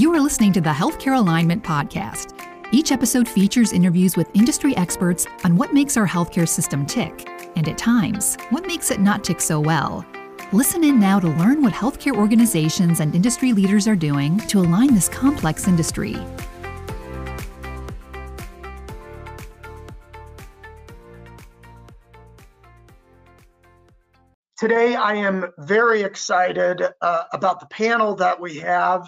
You are listening to the Healthcare Alignment Podcast. Each episode features interviews with industry experts on what makes our healthcare system tick, and at times, what makes it not tick so well. Listen in now to learn what healthcare organizations and industry leaders are doing to align this complex industry. Today, I am very excited uh, about the panel that we have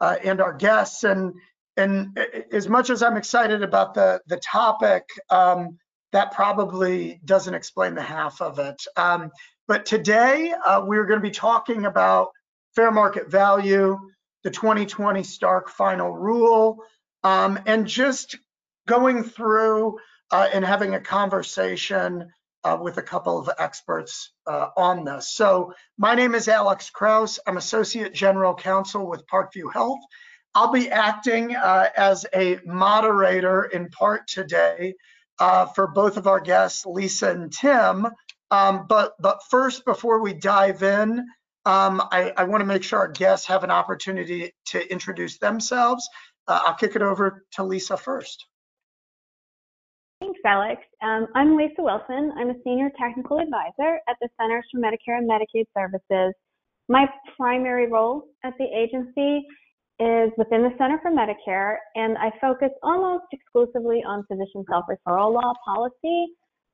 uh, and our guests. And and as much as I'm excited about the the topic, um, that probably doesn't explain the half of it. Um, but today uh, we're going to be talking about fair market value, the 2020 Stark final rule, um, and just going through uh, and having a conversation uh, with a couple of experts uh, on this. So my name is Alex Krouse. I'm Associate General Counsel with Parkview Health. I'll be acting uh, as a moderator in part today uh, for both of our guests, Lisa and Tim. Um, but, but first, before we dive in, um, I, I want to make sure our guests have an opportunity to introduce themselves. Uh, I'll kick it over to Lisa first. Alex. Um, I'm Lisa Wilson. I'm a senior technical advisor at the Centers for Medicare and Medicaid Services. My primary role at the agency is within the Center for Medicare, and I focus almost exclusively on physician self-referral law policy.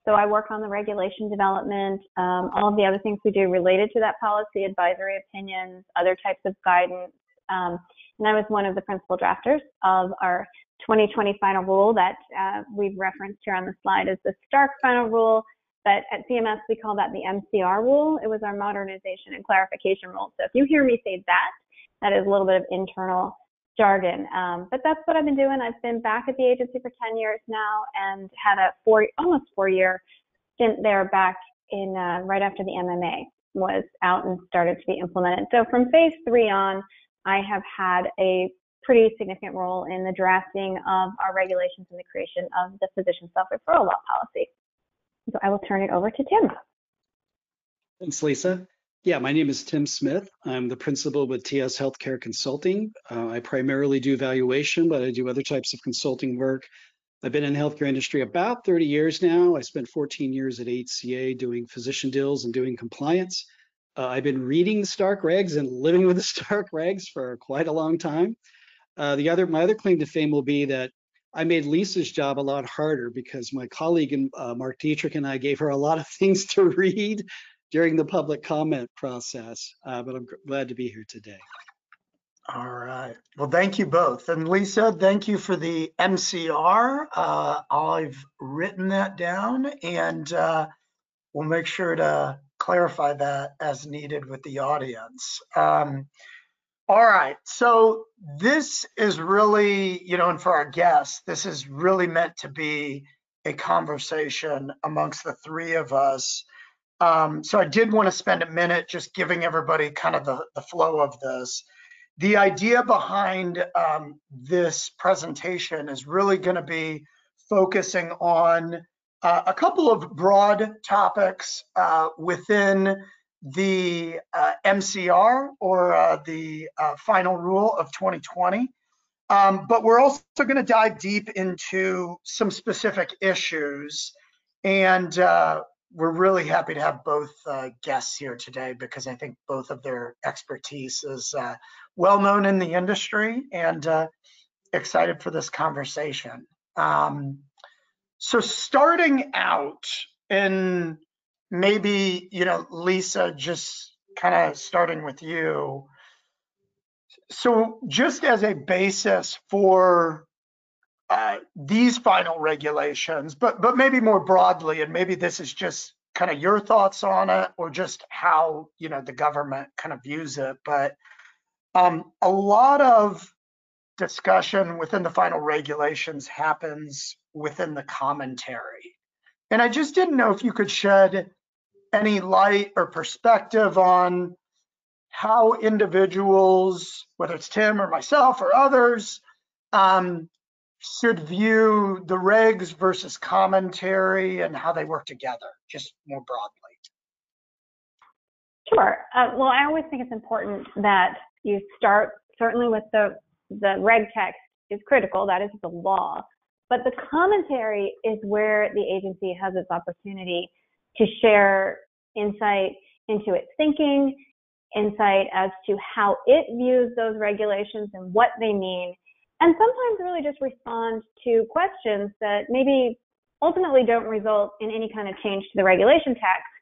So I work on the regulation development, um, all of the other things we do related to that policy, advisory opinions, other types of guidance. Um, and I was one of the principal drafters of our 2020 final rule that uh, we've referenced here on the slide is the Stark final rule. But at CMS, we call that the MCR rule. It was our modernization and clarification rule. So if you hear me say that, that is a little bit of internal jargon. Um, but that's what I've been doing. I've been back at the agency for 10 years now and had a four, almost four year stint there back in uh, right after the MMA was out and started to be implemented. So from phase three on, I have had a pretty significant role in the drafting of our regulations and the creation of the physician self-referral law policy. So I will turn it over to Tim. Thanks, Lisa. Yeah, my name is Tim Smith. I'm the principal with TS Healthcare Consulting. Uh, I primarily do valuation, but I do other types of consulting work. I've been in the healthcare industry about 30 years now. I spent 14 years at HCA doing physician deals and doing compliance. Uh, I've been reading the Stark regs and living with the Stark regs for quite a long time. Uh, the other, my other claim to fame will be that I made Lisa's job a lot harder because my colleague and uh, Mark Dietrich and I gave her a lot of things to read during the public comment process. Uh, but I'm glad to be here today. All right. Well, thank you both. And Lisa, thank you for the MCR. Uh, I've written that down and uh, we'll make sure to clarify that as needed with the audience. Um, all right. So this is really, you know, and for our guests, this is really meant to be a conversation amongst the three of us. Um, so I did want to spend a minute just giving everybody kind of the, the flow of this. The idea behind um, this presentation is really going to be focusing on uh, a couple of broad topics uh, within the uh, MCR or uh, the uh, final rule of 2020. Um, but we're also going to dive deep into some specific issues. And uh, we're really happy to have both uh, guests here today because I think both of their expertise is uh, well known in the industry and excited for this conversation. Um, so starting out in maybe, you know, Lisa, just kind of starting with you. So, just as a basis for uh, these final regulations, but but maybe more broadly, and maybe this is just kind of your thoughts on it, or just how you know the government kind of views it. But um, a lot of discussion within the final regulations happens within the commentary, and I just didn't know if you could shed any light or perspective on how individuals, whether it's Tim or myself or others, um, should view the regs versus commentary and how they work together, just more broadly? Sure. Uh, well, I always think it's important that you start certainly with the the reg text is critical, that is the law. But the commentary is where the agency has its opportunity to share insight into its thinking, insight as to how it views those regulations and what they mean, and sometimes really just respond to questions that maybe ultimately don't result in any kind of change to the regulation text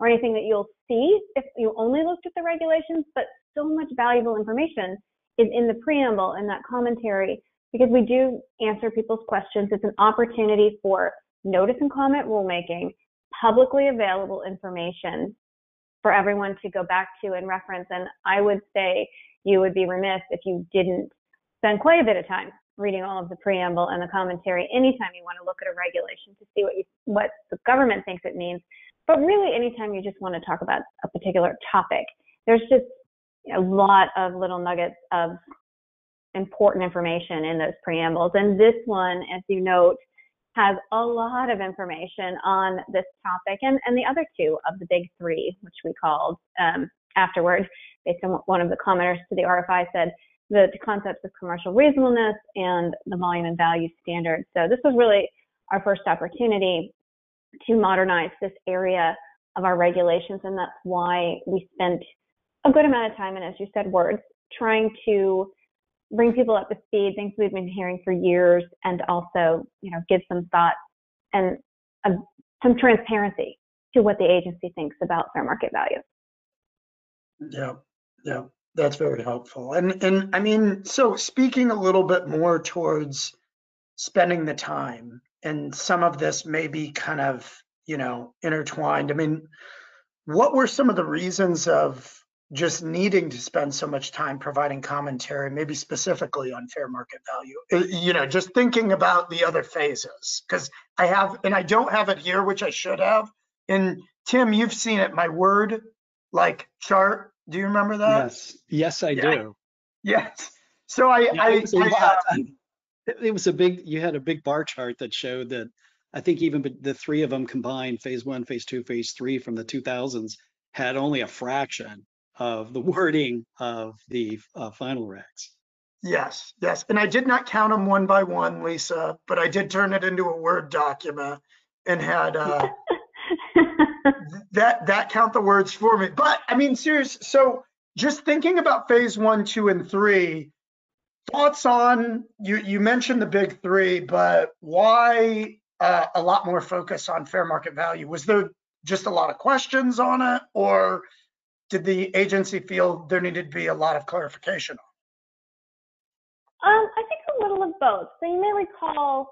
or anything that you'll see if you only looked at the regulations, but so much valuable information is in the preamble and that commentary because we do answer people's questions. It's an opportunity for notice and comment rulemaking, publicly available information for everyone to go back to and reference. And I would say you would be remiss if you didn't spend quite a bit of time reading all of the preamble and the commentary anytime you want to look at a regulation to see what you, what the government thinks it means. But really, anytime you just want to talk about a particular topic, there's just a lot of little nuggets of important information in those preambles. And this one, as you note, has a lot of information on this topic and, and the other two of the big three, which we called um, afterward, based on one of the commenters to the RFI said, the, the concepts of commercial reasonableness and the volume and value standards. So this was really our first opportunity to modernize this area of our regulations, and that's why we spent a good amount of time, and as you said, words, trying to bring people up to speed, things we've been hearing for years, and also, you know, give some thought and uh, some transparency to what the agency thinks about fair market value. Yeah, yeah, that's very helpful. And and I mean, so speaking a little bit more towards spending the time, and some of this may be kind of, you know, intertwined. I mean, what were some of the reasons of just needing to spend so much time providing commentary, maybe specifically on fair market value. Uh, you know, just thinking about the other phases, because I have, and I don't have it here, which I should have. And Tim, you've seen it, my word like chart. Do you remember that? Yes, yes, I Yeah. do. Yes. So I, Yeah, I, it, was a I, uh, it was a big. You had a big bar chart that showed that. I think even the three of them combined, phase one, phase two, phase three, from the 2000s, had only a fraction of the wording of the uh, final regs. yes, yes. And I did not count them one by one, Lisa, but I did turn it into a Word document and had, uh, that that count the words for me. But I mean, serious. So just thinking about phase one, two, and three. Thoughts on you? You mentioned the big three, but why uh, a lot more focus on fair market value? Was there just a lot of questions on it, or did the agency feel there needed to be a lot of clarification? Um, I think a little of both. So you may recall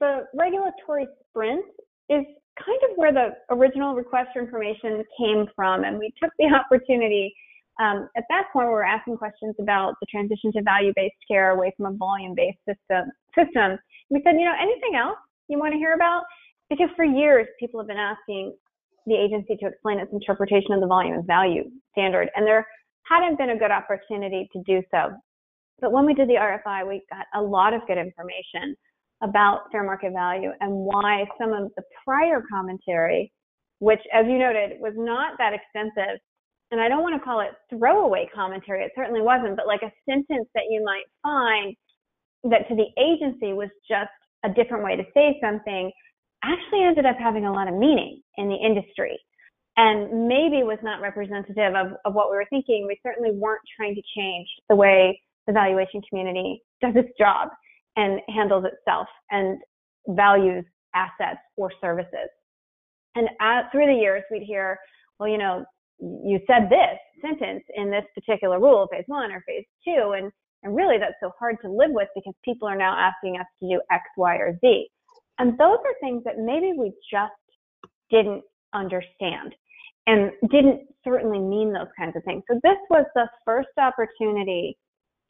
the regulatory sprint is kind of where the original request for information came from, and we took the opportunity. Um, at that point, we were asking questions about the transition to value-based care away from a volume-based system. System. We said, you know, anything else you want to hear about? Because for years, people have been asking the agency to explain its interpretation of the volume and value standard, and there hadn't been a good opportunity to do so. But when we did the RFI, we got a lot of good information about fair market value and why some of the prior commentary, which, as you noted, was not that extensive, and I don't want to call it throwaway commentary, it certainly wasn't, but like a sentence that you might find that to the agency was just a different way to say something, actually ended up having a lot of meaning in the industry and maybe was not representative of, of what we were thinking. We certainly weren't trying to change the way the valuation community does its job and handles itself and values assets or services. And at, through the years, we'd hear, well, you know, you said this sentence in this particular rule, phase one or phase two, and, and really that's so hard to live with because people are now asking us to do X, Y, or Z. And those are things that maybe we just didn't understand and didn't certainly mean those kinds of things. So this was the first opportunity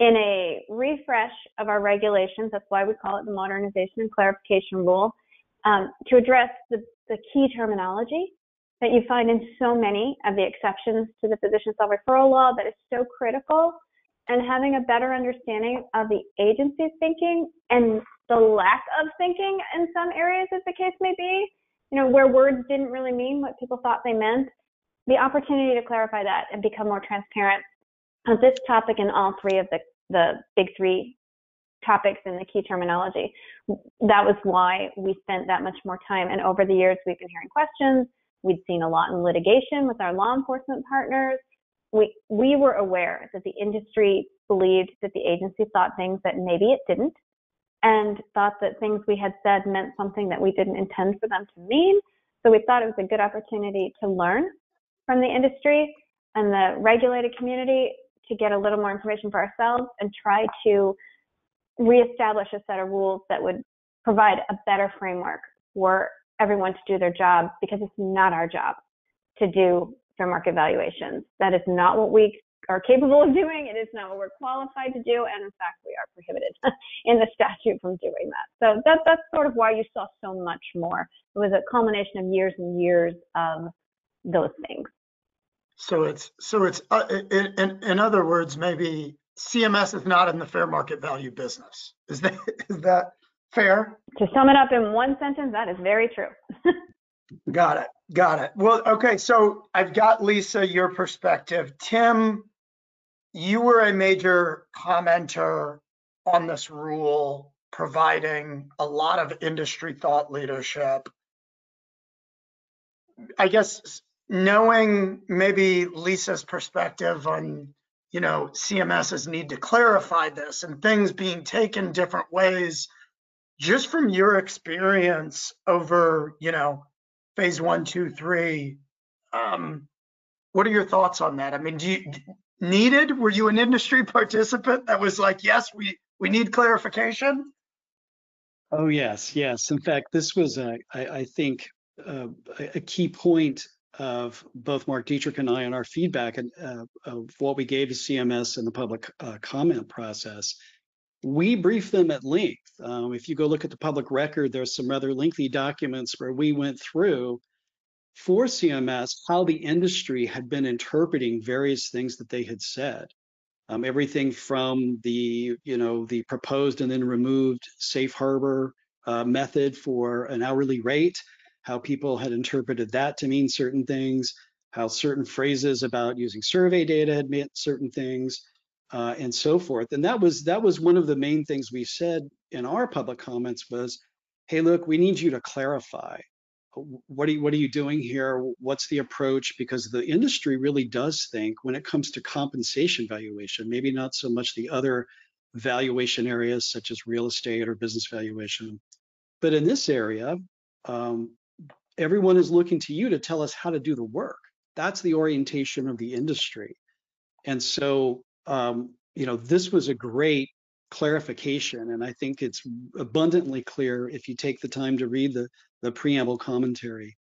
in a refresh of our regulations. That's why we call it the modernization and clarification rule um, to address the, the key terminology that you find in so many of the exceptions to the physician self-referral law that is so critical and having a better understanding of the agency's thinking and the lack of thinking in some areas as the case may be, you know, where words didn't really mean what people thought they meant, the opportunity to clarify that and become more transparent on this topic and all three of the, the big three topics and the key terminology. That was why we spent that much more time. And over the years, we've been hearing questions. We'd seen a lot in litigation with our law enforcement partners. We, we were aware that the industry believed that the agency thought things that maybe it didn't and thought that things we had said meant something that we didn't intend for them to mean. So we thought it was a good opportunity to learn from the industry and the regulated community to get a little more information for ourselves and try to reestablish a set of rules that would provide a better framework for everyone to do their job because it's not our job to do fair market valuations. That is not what we are capable of doing. It is not what we're qualified to do. And in fact, we are prohibited in the statute from doing that. So that, that's sort of why you saw so much more. It was a culmination of years and years of those things. So it's so it's uh, in, in in other words, maybe CMS is not in the fair market value business. Is that is that fair? To sum it up in one sentence, that is very true. got it. Got it. Well, okay. So I've got Lisa your perspective. Tim, you were a major commenter on this rule, providing a lot of industry thought leadership. I guess knowing maybe Lisa's perspective on, you know, CMS's need to clarify this and things being taken different ways, just from your experience over, you know, phase one, two, three, um, what are your thoughts on that? I mean, do you needed? Were you an industry participant that was like, yes, we we need clarification? Oh yes, yes. In fact, this was a, I, I think uh, a key point of both Mark Dietrich and I in our feedback and uh, of what we gave to CMS in the public uh, comment process. We briefed them at length. Um, if you go look at the public record, there's some rather lengthy documents where we went through for CMS how the industry had been interpreting various things that they had said. Um, everything from the, you know, the proposed and then removed safe harbor uh, method for an hourly rate how people had interpreted that to mean certain things, how certain phrases about using survey data had meant certain things, uh, and so forth. And that was that was one of the main things we said in our public comments was, hey, look, we need you to clarify. What are you, what are you doing here? What's the approach? Because the industry really does think when it comes to compensation valuation, maybe not so much the other valuation areas such as real estate or business valuation, but in this area, um, everyone is looking to you to tell us how to do the work. That's the orientation of the industry. And so, um, you know, this was a great clarification. And I think it's abundantly clear if you take the time to read the, the preamble commentary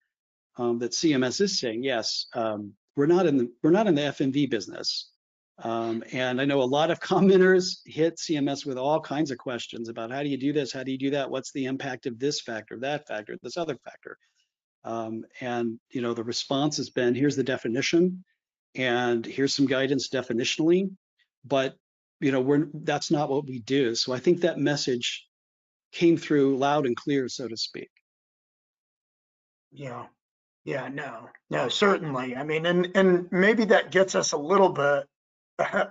um, that CMS is saying, yes, um, we're not in the, we're not in the FMV business. Um, and I know a lot of commenters hit CMS with all kinds of questions about how do you do this? How do you do that? What's the impact of this factor, that factor, this other factor? Um, and you know the response has been here's the definition and here's some guidance definitionally but you know we're that's not what we do so i think that message came through loud and clear so to speak yeah yeah no no certainly i mean and and maybe that gets us a little bit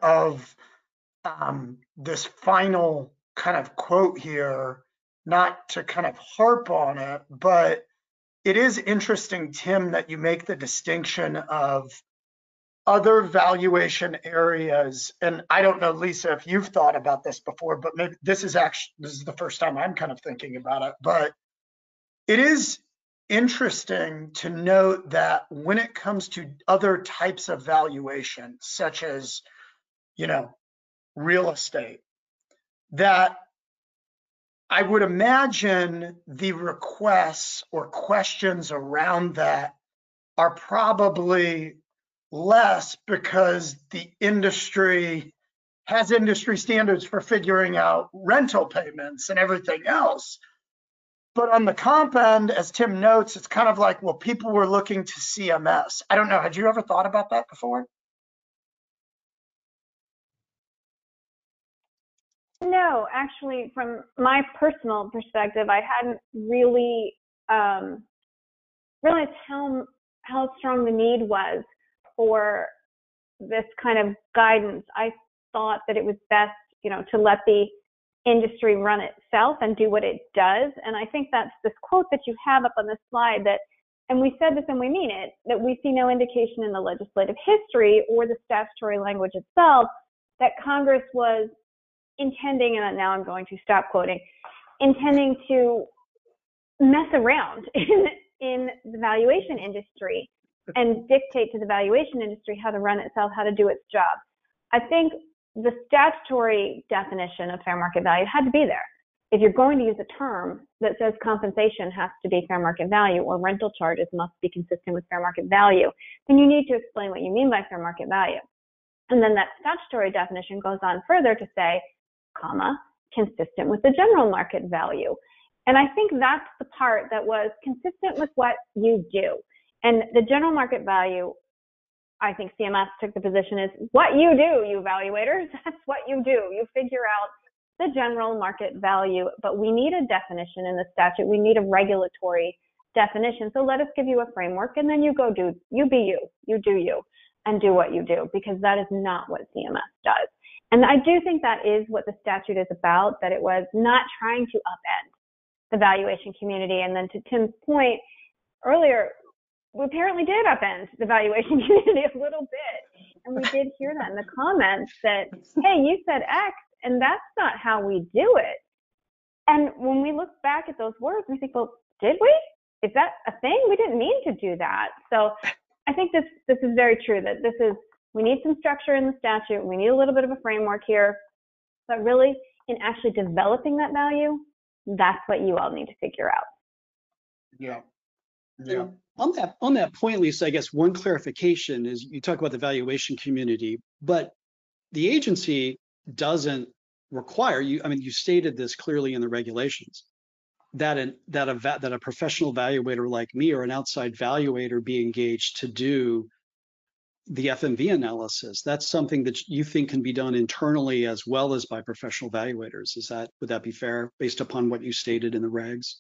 of um, this final kind of quote here not to kind of harp on it but it is interesting, Tim, that you make the distinction of other valuation areas. And I don't know, Lisa, if you've thought about this before, but maybe this is actually this is the first time I'm kind of thinking about it. But it is interesting to note that when it comes to other types of valuation, such as, you know, real estate, that I would imagine the requests or questions around that are probably less because the industry has industry standards for figuring out rental payments and everything else. But on the comp end, as Tim notes, it's kind of like, well, people were looking to CMS. I don't know. Had you ever thought about that before? No, actually, from my personal perspective, I hadn't really um, realized how how strong the need was for this kind of guidance. I thought that it was best, you know, to let the industry run itself and do what it does. And I think that's this quote that you have up on the slide that, and we said this and we mean it, that we see no indication in the legislative history or the statutory language itself that Congress was intending, and now I'm going to stop quoting, intending to mess around in, in the valuation industry and dictate to the valuation industry how to run itself, how to do its job. I think the statutory definition of fair market value had to be there. If you're going to use a term that says compensation has to be fair market value or rental charges must be consistent with fair market value, then you need to explain what you mean by fair market value. And then that statutory definition goes on further to say, comma, consistent with the general market value. And I think that's the part that was consistent with what you do. And the general market value I think CMS took the position is what you do, you evaluators. That's what you do. You figure out the general market value, but we need a definition in the statute. We need a regulatory definition. So let us give you a framework and then you go do, you be you, you do you and do what you do because that is not what CMS does. And I do think that is what the statute is about, that it was not trying to upend the valuation community. And then to Tim's point earlier, we apparently did upend the valuation community a little bit. And we did hear that in the comments that, hey, you said X, and that's not how we do it. And when we look back at those words, we think, well, did we? Is that a thing? We didn't mean to do that. So I think this this is very true that this is we need some structure in the statute. We need a little bit of a framework here. But really, in actually developing that value, that's what you all need to figure out. Yeah. Yeah. On that on that point, Lisa, I guess one clarification is you talk about the valuation community, but the agency doesn't require you. I mean, you stated this clearly in the regulations that a, that a that a professional valuator like me or an outside valuator be engaged to do the FMV analysis. That's something that you think can be done internally as well as by professional valuators. Is that would that be fair based upon what you stated in the regs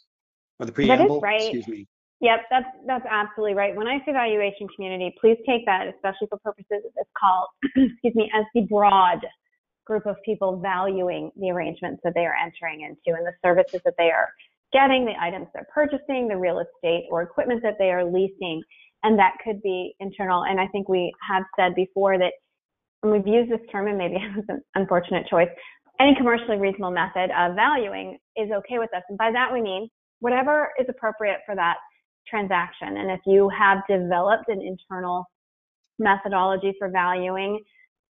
or the preamble? That is right. Excuse me. Yep, that's that's absolutely right. When I say valuation community, please take that, especially for purposes of this call, excuse me, as the broad group of people valuing the arrangements that they are entering into and the services that they are getting, the items they're purchasing, the real estate or equipment that they are leasing, and that could be internal. And I think we have said before that, and we've used this term, and maybe it was an unfortunate choice. Any commercially reasonable method of valuing is okay with us, and by that we mean whatever is appropriate for that transaction. And if you have developed an internal methodology for valuing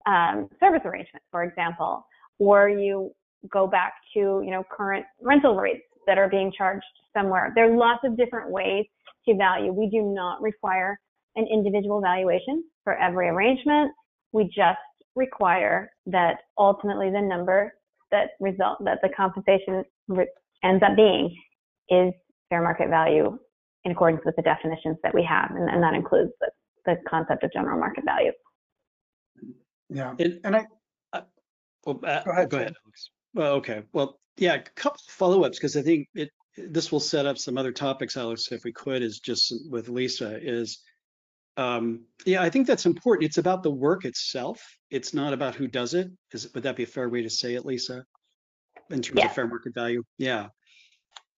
um, service arrangements, for example, or you go back to you know current rental rates that are being charged somewhere. There are lots of different ways to value. We do not require an individual valuation for every arrangement. We just require that ultimately the number that result that the compensation ends up being is fair market value in accordance with the definitions that we have, and, and that includes the, the concept of general market value. Yeah. And, And I, uh, well, uh, Go ahead, Go ahead. Alex. Well, okay. Well, yeah, a couple follow-ups because I think it this will set up some other topics, Alex, if we could, is just with Lisa, is um, yeah, I think that's important. It's about the work itself. It's not about who does it. Is would that be a fair way to say it, Lisa? In terms Yes. of fair market value? Yeah.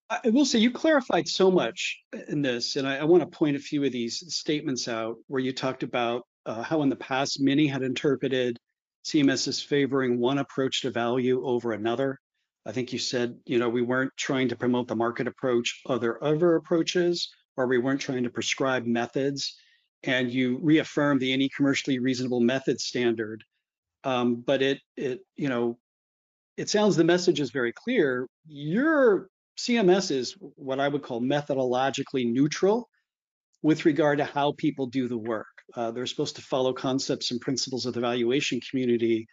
I will say you clarified so much in this, and I, I want to point a few of these statements out where you talked about uh, how in the past many had interpreted CMS as favoring one approach to value over another. I think you said, you know, we weren't trying to promote the market approach, other other approaches, or we weren't trying to prescribe methods. And you reaffirmed the any commercially reasonable method standard. Um, but it, it, you know, it sounds the message is very clear. Your CMS is what I would call methodologically neutral with regard to how people do the work. Uh, they're supposed to follow concepts and principles of the valuation community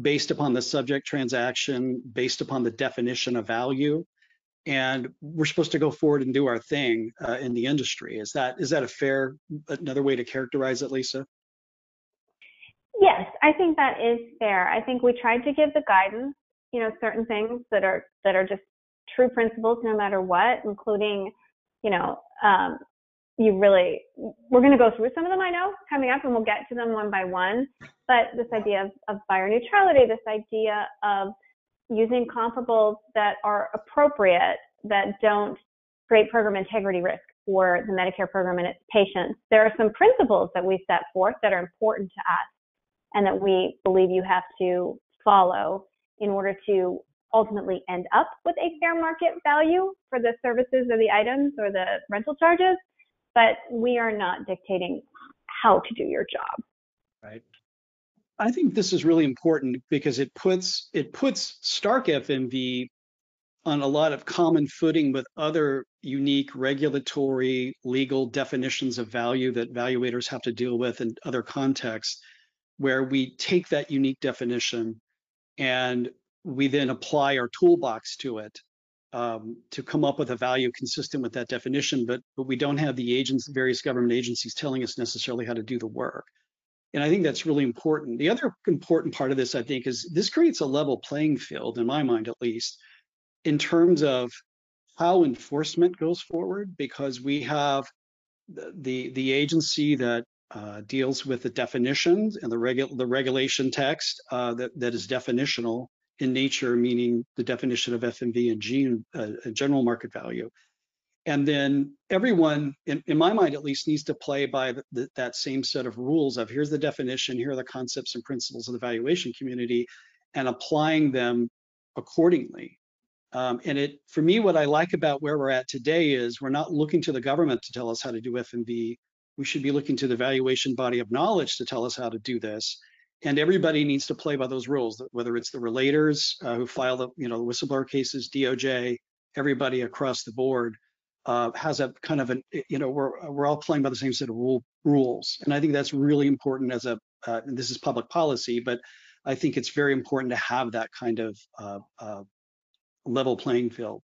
based upon the subject transaction, based upon the definition of value. And we're supposed to go forward and do our thing uh, in the industry. Is that is that a fair another way to characterize it, Lisa? Yes, I think that is fair. I think we tried to give the guidance, you know, certain things that are that are just true principles no matter what, including, you know, um, you really we're going to go through some of them I know coming up and we'll get to them one by one. But this idea of, of buyer neutrality, this idea of using comparables that are appropriate, that don't create program integrity risk for the Medicare program and its patients. There are some principles that we set forth that are important to us and that we believe you have to follow in order to ultimately end up with a fair market value for the services or the items or the rental charges, but we are not dictating how to do your job. Right. I think this is really important because it puts it puts Stark FMV on a lot of common footing with other unique regulatory legal definitions of value that valuators have to deal with in other contexts where we take that unique definition and we then apply our toolbox to it um, to come up with a value consistent with that definition, but but we don't have the agents, various government agencies telling us necessarily how to do the work. And I think that's really important. The other important part of this, I think, is this creates a level playing field, in my mind at least, in terms of how enforcement goes forward, because we have the the, the agency that uh, deals with the definitions and the, regu- the regulation text uh, that, that is definitional in nature, meaning the definition of FMV and G, uh, general market value. And then everyone, in, in, my mind at least, needs to play by the, the, that same set of rules of here's the definition, here are the concepts and principles of the valuation community, and applying them accordingly. Um, and it, for me, what I like about where we're at today is we're not looking to the government to tell us how to do FMV. We should be looking to the valuation body of knowledge to tell us how to do this. And everybody needs to play by those rules, whether it's the relators uh, who file the, you know, the whistleblower cases, DOJ, everybody across the board uh, has a kind of an, you know, we're we're all playing by the same set of rule, rules, and I think that's really important as a. Uh, this is public policy, but I think it's very important to have that kind of uh, uh, level playing field.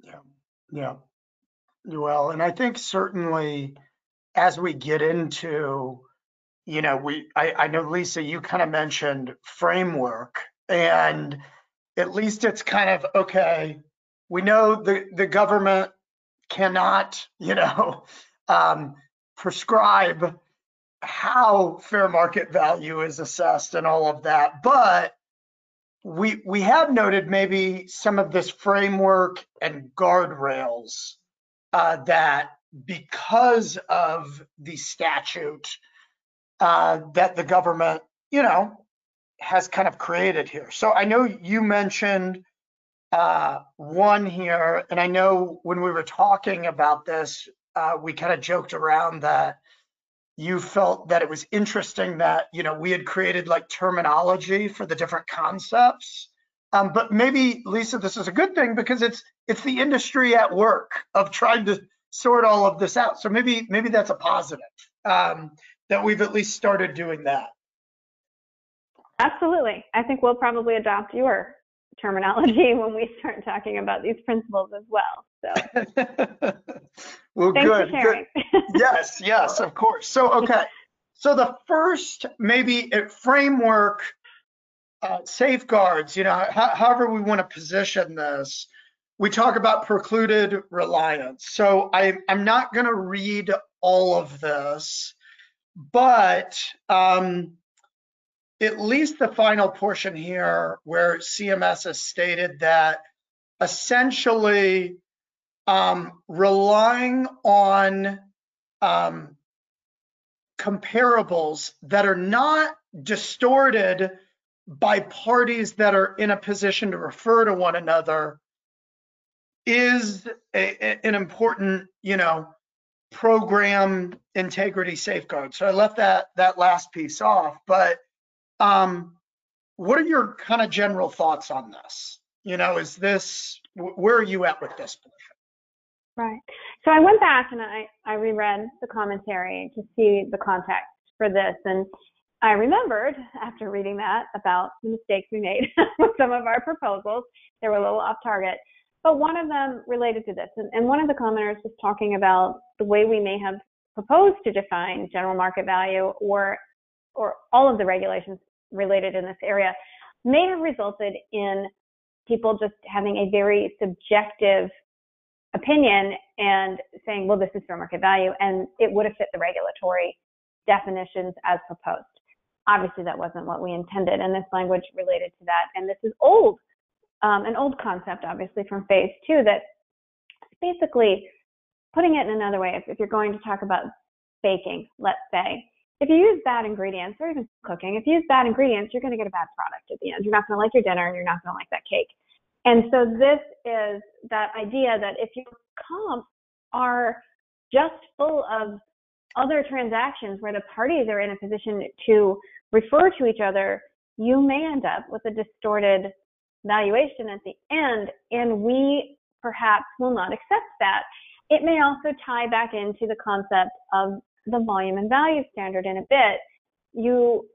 Yeah, yeah. Well, and I think certainly as we get into, you know, we I, I know Lisa, you kind of mentioned framework, and at least it's kind of okay. We know the the government cannot, you know, um, prescribe how fair market value is assessed and all of that, but we we have noted maybe some of this framework and guardrails uh, that because of the statute uh, that the government, you know, has kind of created here. So I know you mentioned uh, one here, and I know when we were talking about this, uh, we kind of joked around that you felt that it was interesting that you know we had created like terminology for the different concepts. Um, but maybe lisa this is a good thing because it's it's the industry at work of trying to sort all of this out. So maybe maybe that's a positive. Um, that we've at least started doing that absolutely i think we'll probably adopt your terminology when we start talking about these principles as well. So, well, good. Good. yes, yes, of course. So, okay. So the first maybe framework uh, safeguards, you know, however we want to position this, we talk about precluded reliance. So I, I'm not going to read all of this, but um, at least the final portion here where CMS has stated that essentially um, relying on um, comparables that are not distorted by parties that are in a position to refer to one another is a, a, an important, you know, program integrity safeguard. So I left that that last piece off, but um, what are your kind of general thoughts on this? You know, is this where are you at with this Right. So I went back and I, I reread the commentary to see the context for this. And I remembered after reading that about the mistakes we made with some of our proposals. They were a little off target. But one of them related to this. And, one of the commenters was talking about the way we may have proposed to define general market value or or all of the regulations related in this area may have resulted in people just having a very subjective opinion and saying, well, this is fair market value, and it would have fit the regulatory definitions as proposed. obviously that wasn't what we intended, and this language related to that. And this is old, um, an old concept, obviously from phase two, that basically putting it in another way, if, if you're going to talk about baking, let's say, if you use bad ingredients or even cooking, if you use bad ingredients, you're going to get a bad product at the end. You're not going to like your dinner and you're not going to like that cake. And so this is that idea that if your comps are just full of other transactions where the parties are in a position to refer to each other, you may end up with a distorted valuation at the end. And we perhaps will not accept that. It may also tie back into the concept of the volume and value standard in a bit. You,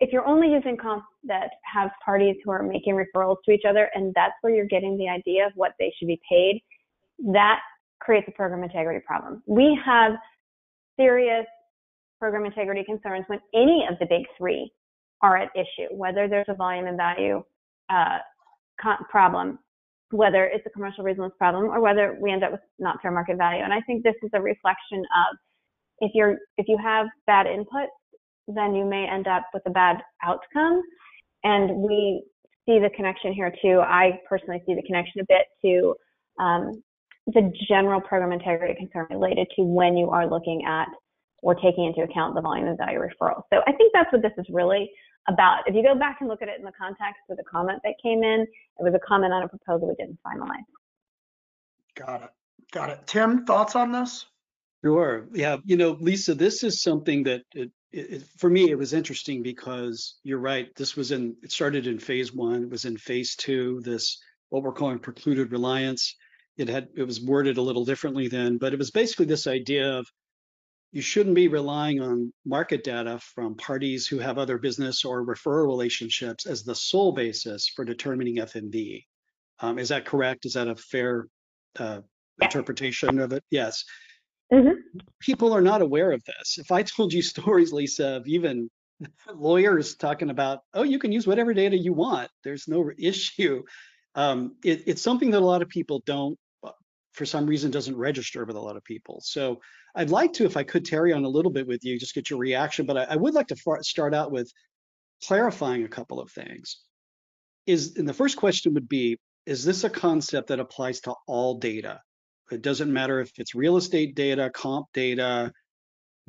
if you're only using comps that have parties who are making referrals to each other, and that's where you're getting the idea of what they should be paid, that creates a program integrity problem. We have serious program integrity concerns when any of the big three are at issue, whether there's a volume and value uh, problem, whether it's a commercial reasonableness problem, or whether we end up with not fair market value. And I think this is a reflection of if you're if you have bad inputs, then you may end up with a bad outcome. And we see the connection here too. I personally see the connection a bit to um, the general program integrity concern related to when you are looking at or taking into account the volume and value referral. So I think that's what this is really about. If you go back and look at it in the context of the comment that came in, it was a comment on a proposal we didn't finalize. Got it. Got it. Tim, thoughts on this? Sure. Yeah. You know, Lisa, this is something that it, it, for me, it was interesting because you're right. This was in, it started in phase one, it was in phase two, this, what we're calling precluded reliance. It had, it was worded a little differently then, but it was basically this idea of you shouldn't be relying on market data from parties who have other business or referral relationships as the sole basis for determining FMV. Um, is that correct? Is that a fair uh, interpretation of it? Yes. Mm-hmm. People are not aware of this. If I told you stories, Lisa, of even lawyers talking about, oh, you can use whatever data you want, there's no issue. Um, it, it's something that a lot of people don't, uh, for some reason, doesn't register with a lot of people. So I'd like to, if I could, tarry on a little bit with you, just get your reaction. But I, I would like to start out with clarifying a couple of things. Is and the first question would be: Is this a concept that applies to all data? It doesn't matter if it's real estate data, comp data,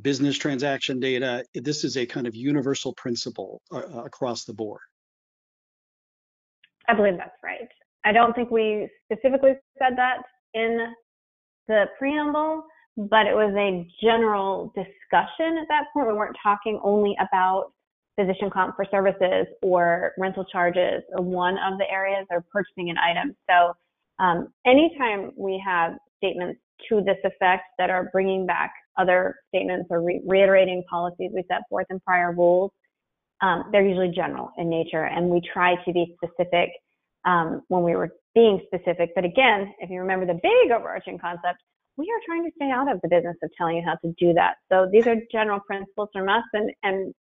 business transaction data. This is a kind of universal principle uh, uh, across the board. I believe that's right. I don't think we specifically said that in the preamble, but it was a general discussion at that point. We weren't talking only about physician comp for services or rental charges or one of the areas or purchasing an item. So um, anytime we have statements to this effect that are bringing back other statements or re- reiterating policies we set forth in prior rules, um, they're usually general in nature, and we try to be specific um, when we were being specific. But again, if you remember the big overarching concept, we are trying to stay out of the business of telling you how to do that. So these are general principles from us, and and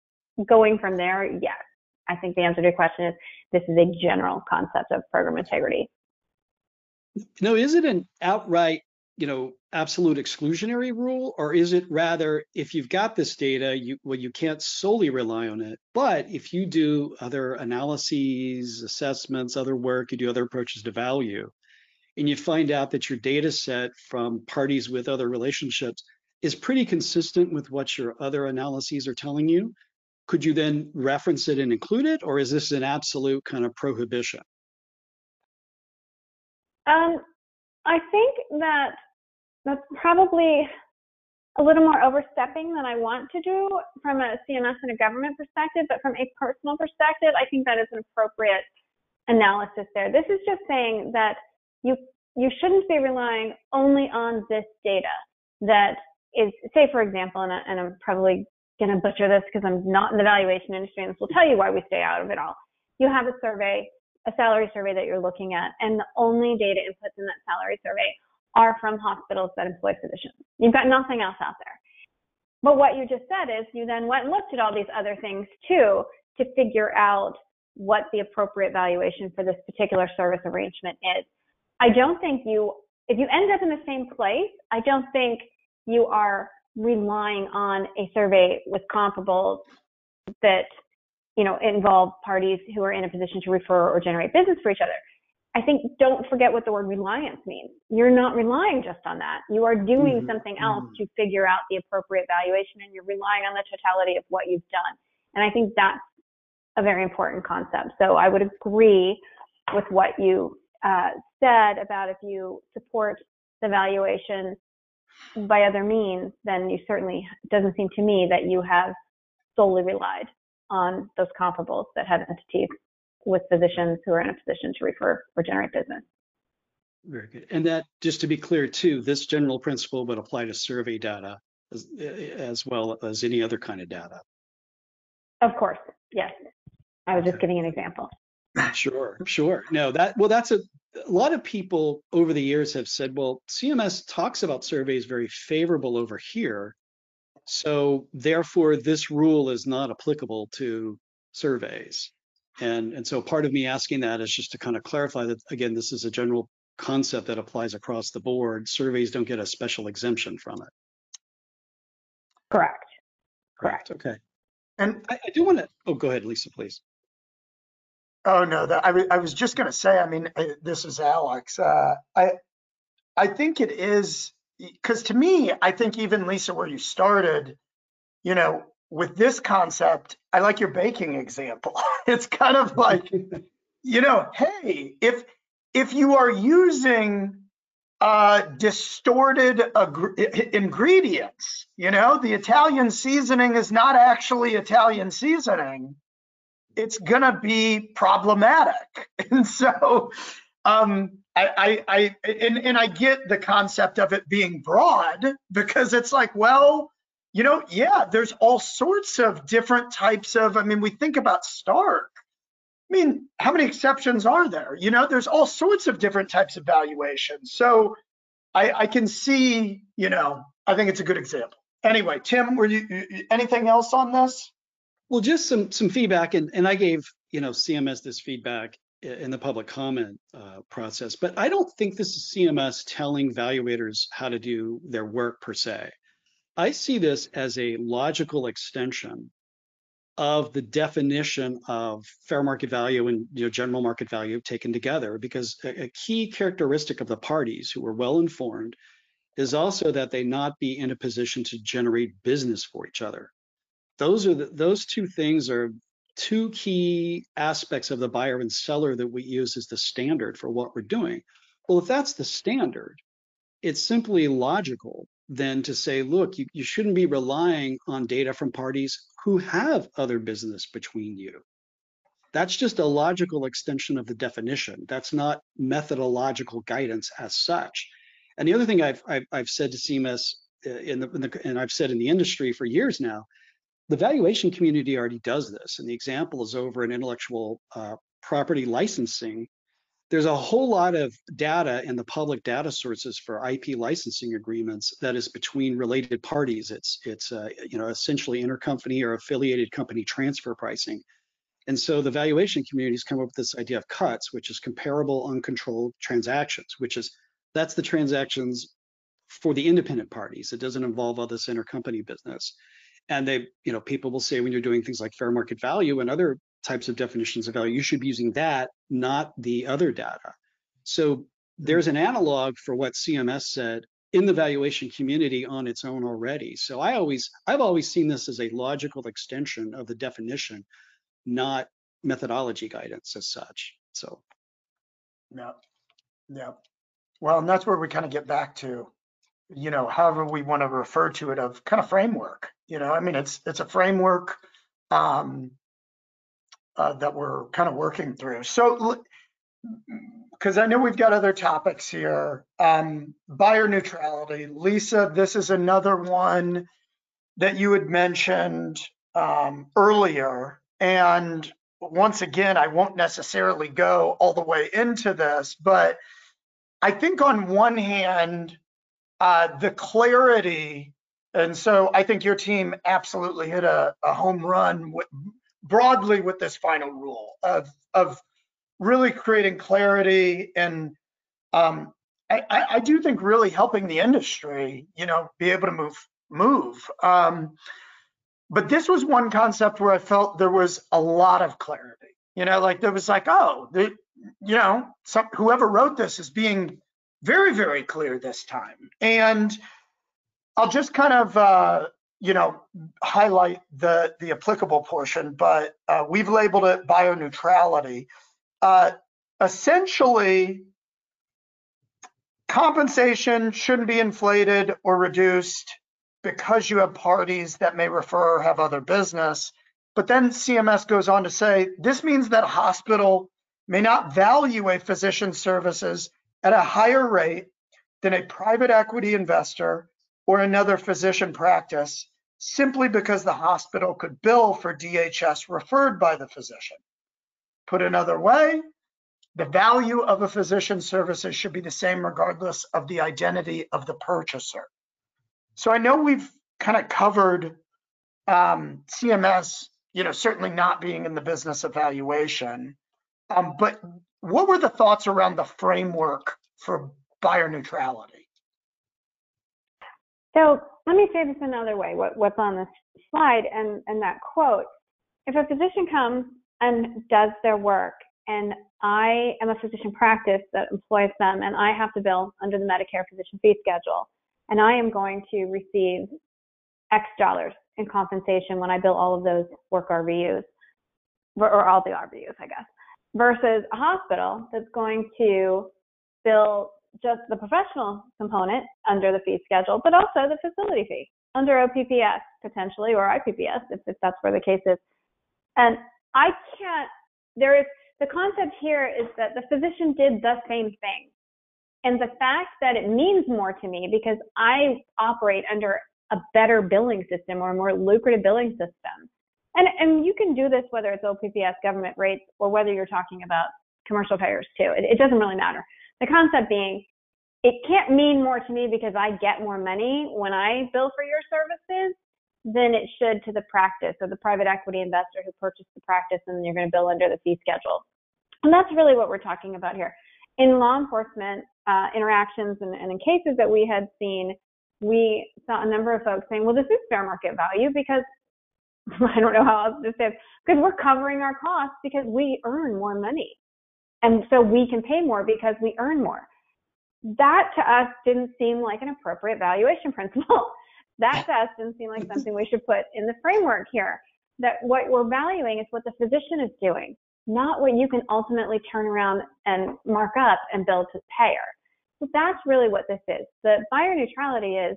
going from there, yes, I think the answer to your question is this is a general concept of program integrity. No, is it an outright you know absolute exclusionary rule or is it rather if you've got this data you well you can't solely rely on it but if you do other analyses assessments other work you do other approaches to value and you find out that your data set from parties with other relationships is pretty consistent with what your other analyses are telling you could you then reference it and include it or is this an absolute kind of prohibition um, I think that that's probably a little more overstepping than I want to do from a CMS and a government perspective, but from a personal perspective, I think that is an appropriate analysis there. This is just saying that you you shouldn't be relying only on this data that is, say, for example, and, I, and I'm probably going to butcher this because I'm not in the valuation industry, and this will tell you why we stay out of it all. You have a survey, a salary survey that you're looking at, and the only data inputs in that salary survey are from hospitals that employ physicians. You've got nothing else out there. But what you just said is you then went and looked at all these other things too to figure out what the appropriate valuation for this particular service arrangement is. I don't think you, if you end up in the same place, I don't think you are relying on a survey with comparables that you know, involve parties who are in a position to refer or generate business for each other. I think don't forget what the word reliance means. You're not relying just on that. You are doing mm-hmm. something else mm-hmm. to figure out the appropriate valuation and you're relying on the totality of what you've done. And I think that's a very important concept. So I would agree with what you uh, said about if you support the valuation by other means, then you certainly, it doesn't seem to me that you have solely relied on those comparables that have entities with physicians who are in a position to refer or generate business. Very good. And that, just to be clear too, this general principle would apply to survey data as, as well as any other kind of data. Of course, yes. I was just giving an example. Sure, sure. No, that well, that's a a lot of people over the years have said, well, CMS talks about surveys very favorable over here. So therefore, this rule is not applicable to surveys. And, and so part of me asking that is just to kind of clarify that, again, this is a general concept that applies across the board. Surveys don't get a special exemption from it. Correct. Correct. Okay. And I, I do want to, oh, go ahead, Lisa, please. Oh no, that, I, I was just going to say. I mean, this is Alex. Uh, I I think it is because to me, I think even Lisa, where you started, you know, with this concept, I like your baking example. it's kind of like, you know, hey, if if you are using uh, distorted ingredients, you know, the Italian seasoning is not actually Italian seasoning it's gonna be problematic. And so um, I, I, I and, and I get the concept of it being broad because it's like, well, you know, yeah, there's all sorts of different types of, I mean, we think about Stark. I mean, how many exceptions are there? You know, there's all sorts of different types of valuations. So I, I can see, you know, I think it's a good example. Anyway, Tim, were you anything else on this? Well, just some some feedback, and and I gave you know CMS this feedback in the public comment uh, process, but I don't think this is CMS telling valuators how to do their work per se. I see this as a logical extension of the definition of fair market value and you know, general market value taken together, because a, a key characteristic of the parties who are well informed is also that they not be in a position to generate business for each other those are the, those two things are two key aspects of the buyer and seller that we use as the standard for what we're doing. Well, if that's the standard, it's simply logical then to say, look, you, you shouldn't be relying on data from parties who have other business between you. That's just a logical extension of the definition. That's not methodological guidance as such. And the other thing I've, I've, I've said to CMS uh, in the, in the, and I've said in the industry for years now, the valuation community already does this, and the example is over in intellectual uh, property licensing. There's a whole lot of data in the public data sources for IP licensing agreements that is between related parties. It's it's uh, you know essentially intercompany or affiliated company transfer pricing. And so the valuation communities come up with this idea of cuts, which is comparable uncontrolled transactions, which is that's the transactions for the independent parties. It doesn't involve all this intercompany business. And they, you know, people will say when you're doing things like fair market value and other types of definitions of value, you should be using that, not the other data. So there's an analog for what CMS said in the valuation community on its own already. So I always, I've always seen this as a logical extension of the definition, not methodology guidance as such. So. Yeah, yeah. Well, and that's where we kind of get back to, you know, however we want to refer to it of kind of framework. You know, I mean, it's it's a framework um, uh, that we're kind of working through. So, because I know we've got other topics here, um, buyer neutrality. Lisa, this is another one that you had mentioned um, earlier, and once again, I won't necessarily go all the way into this, but I think on one hand, uh, the clarity and so I think your team absolutely hit a, a home run with, broadly with this final rule of, of really creating clarity and um, I, I, do think really helping the industry, you know, be able to move move. Um, but this was one concept where I felt there was a lot of clarity. You know, like there was like, oh, the, you know, some, whoever wrote this is being very, very clear this time. And I'll just kind of, uh, you know, highlight the the applicable portion, but uh, we've labeled it buyer-neutrality. Uh, essentially, compensation shouldn't be inflated or reduced because you have parties that may refer or have other business. But then CMS goes on to say this means that a hospital may not value a physician's services at a higher rate than a private equity investor or another physician practice simply because the hospital could bill for DHS referred by the physician. Put another way, the value of a physician's services should be the same regardless of the identity of the purchaser. So I know we've kind of covered um, CMS, you know, certainly not being in the business of valuation, um, but what were the thoughts around the framework for buyer neutrality? So let me say this another way, what, what's on this slide and, and that quote. If a physician comes and does their work and I am a physician practice that employs them and I have to bill under the Medicare physician fee schedule and I am going to receive X dollars in compensation when I bill all of those work RVUs or all the RVUs, I guess, versus a hospital that's going to bill just the professional component under the fee schedule, but also the facility fee under OPPS potentially or IPPS if, if that's where the case is. And I can't, there is, the concept here is that the physician did the same thing. And the fact that it means more to me because I operate under a better billing system or a more lucrative billing system. And, and you can do this whether it's OPPS government rates or whether you're talking about commercial payers too. It, it doesn't really matter. The concept being, it can't mean more to me because I get more money when I bill for your services than it should to the practice or the private equity investor who purchased the practice and you're going to bill under the fee schedule. And that's really what we're talking about here. In law enforcement uh, interactions and, and in cases that we had seen, we saw a number of folks saying, well, this is fair market value because I don't know how else to say because we're covering our costs because we earn more money. And so we can pay more because we earn more. That to us didn't seem like an appropriate valuation principle. that to us didn't seem like something we should put in the framework here. That what we're valuing is what the physician is doing, not what you can ultimately turn around and mark up and bill to payer. So that's really what this is. The buyer neutrality is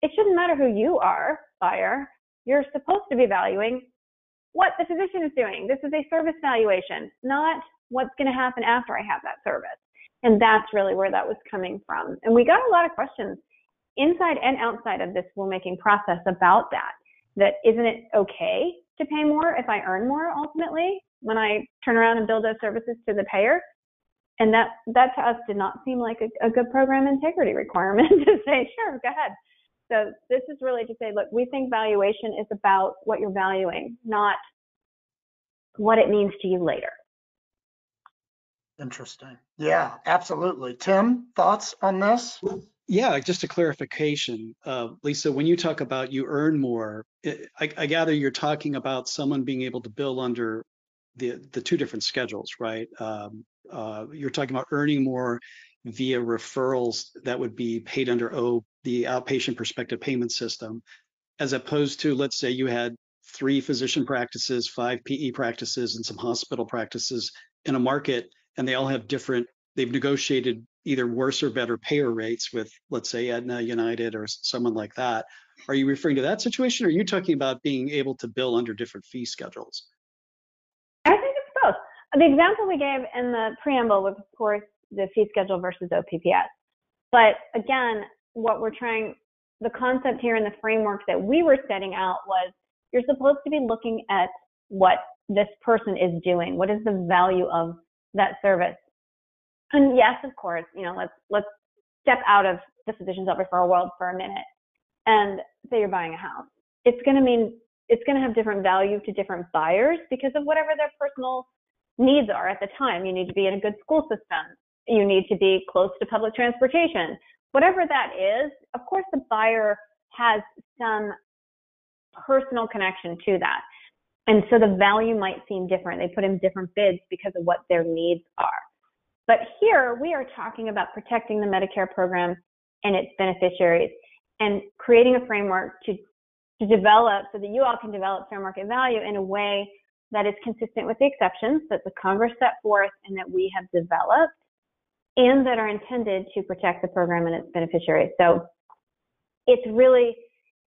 it shouldn't matter who you are, buyer. You're supposed to be valuing what the physician is doing. This is a service valuation, not what's going to happen after I have that service. And that's really where that was coming from. And we got a lot of questions inside and outside of this rulemaking process about that. That isn't it okay to pay more if I earn more ultimately when I turn around and bill those services to the payer? And that that to us did not seem like a, a good program integrity requirement to say, sure, go ahead. So this is really to say, look, we think valuation is about what you're valuing, not what it means to you later. Interesting. Yeah, absolutely. Tim, thoughts on this? Yeah, just a clarification. Uh, Lisa, when you talk about you earn more, it, I, I, gather you're talking about someone being able to bill under the, the two different schedules, right? Um, uh, you're talking about earning more via referrals that would be paid under O, the outpatient prospective payment system, as opposed to, let's say you had three physician practices, five PE practices, and some hospital practices in a market and they all have different, they've negotiated either worse or better payer rates with, let's say, Aetna, United, or someone like that. Are you referring to that situation, or are you talking about being able to bill under different fee schedules? I think it's both. The example we gave in the preamble was, of course, the fee schedule versus OPPS. But again, what we're trying, the concept here in the framework that we were setting out was you're supposed to be looking at what this person is doing. What is the value of that service. And yes, of course, you know, let's let's step out of the physician's office referral world for a minute and say you're buying a house. It's going to mean it's going to have different value to different buyers because of whatever their personal needs are at the time. You need to be in a good school system. You need to be close to public transportation. Whatever that is, of course, the buyer has some personal connection to that. And so the value might seem different. They put in different bids because of what their needs are. But here we are talking about protecting the Medicare program and its beneficiaries and creating a framework to, to develop so that you all can develop fair market value in a way that is consistent with the exceptions that the Congress set forth and that we have developed and that are intended to protect the program and its beneficiaries. So it's really,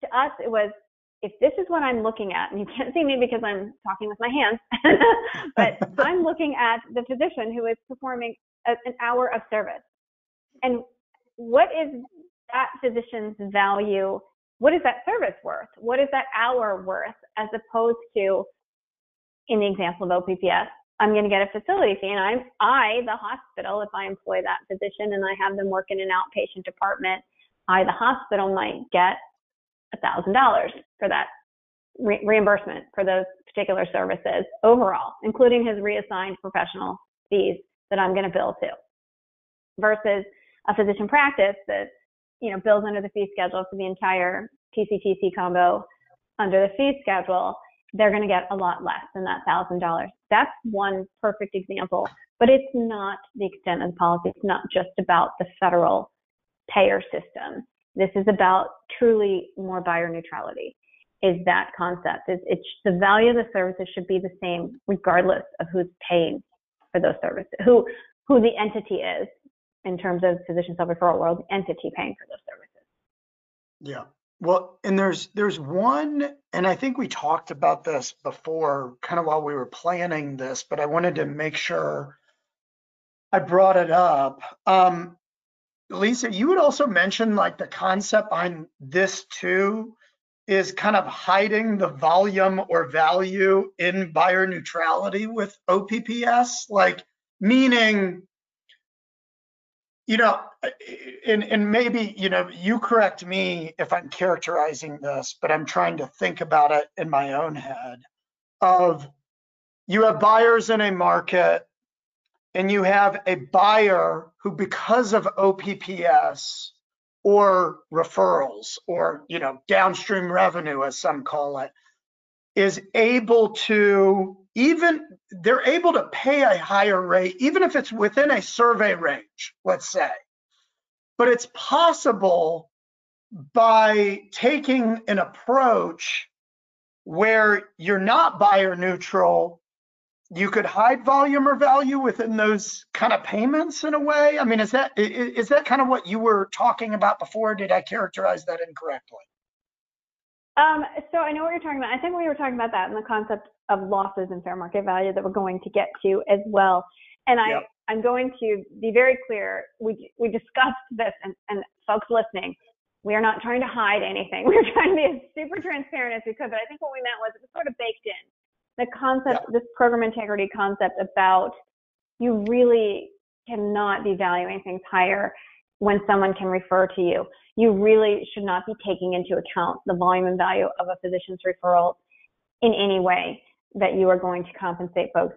to us, it was if this is what I'm looking at, and you can't see me because I'm talking with my hands, but I'm looking at the physician who is performing a, an hour of service. And what is that physician's value? What is that service worth? What is that hour worth as opposed to, in the example of OPPS, I'm going to get a facility fee and I'm, I, the hospital, if I employ that physician and I have them work in an outpatient department, I, the hospital might get $1,000 for that re- reimbursement for those particular services overall, including his reassigned professional fees that I'm going to bill to versus a physician practice that, you know, bills under the fee schedule for the entire PCTC combo under the fee schedule, they're going to get a lot less than that thousand dollars. That's one perfect example, but it's not the extent of the policy. It's not just about the federal payer system. This is about truly more buyer neutrality. Is that concept? Is it's the value of the services should be the same regardless of who's paying for those services, who who the entity is in terms of physician self-referral world, entity paying for those services. Yeah. Well, and there's there's one, and I think we talked about this before, kind of while we were planning this, but I wanted to make sure I brought it up. Um, Lisa, you would also mention like the concept on this too is kind of hiding the volume or value in buyer neutrality with OPPS, like meaning, you know, and, and maybe, you know, you correct me if I'm characterizing this, but I'm trying to think about it in my own head of you have buyers in a market and you have a buyer who, because of OPPS or referrals or you know downstream revenue, as some call it, is able to even they're able to pay a higher rate, even if it's within a survey range, let's say. But it's possible by taking an approach where you're not buyer neutral you could hide volume or value within those kind of payments in a way? I mean, is that is that kind of what you were talking about before? Did I characterize that incorrectly? Um, so I know what you're talking about. I think we were talking about that in the concept of losses and fair market value that we're going to get to as well. And I, yep. I'm going to be very clear. We we discussed this, and, and folks listening, we are not trying to hide anything. We're trying to be as super transparent as we could. But I think what we meant was it was sort of baked in the concept, yeah. this program integrity concept about you really cannot be valuing things higher when someone can refer to you. You really should not be taking into account the volume and value of a physician's referral in any way that you are going to compensate folks.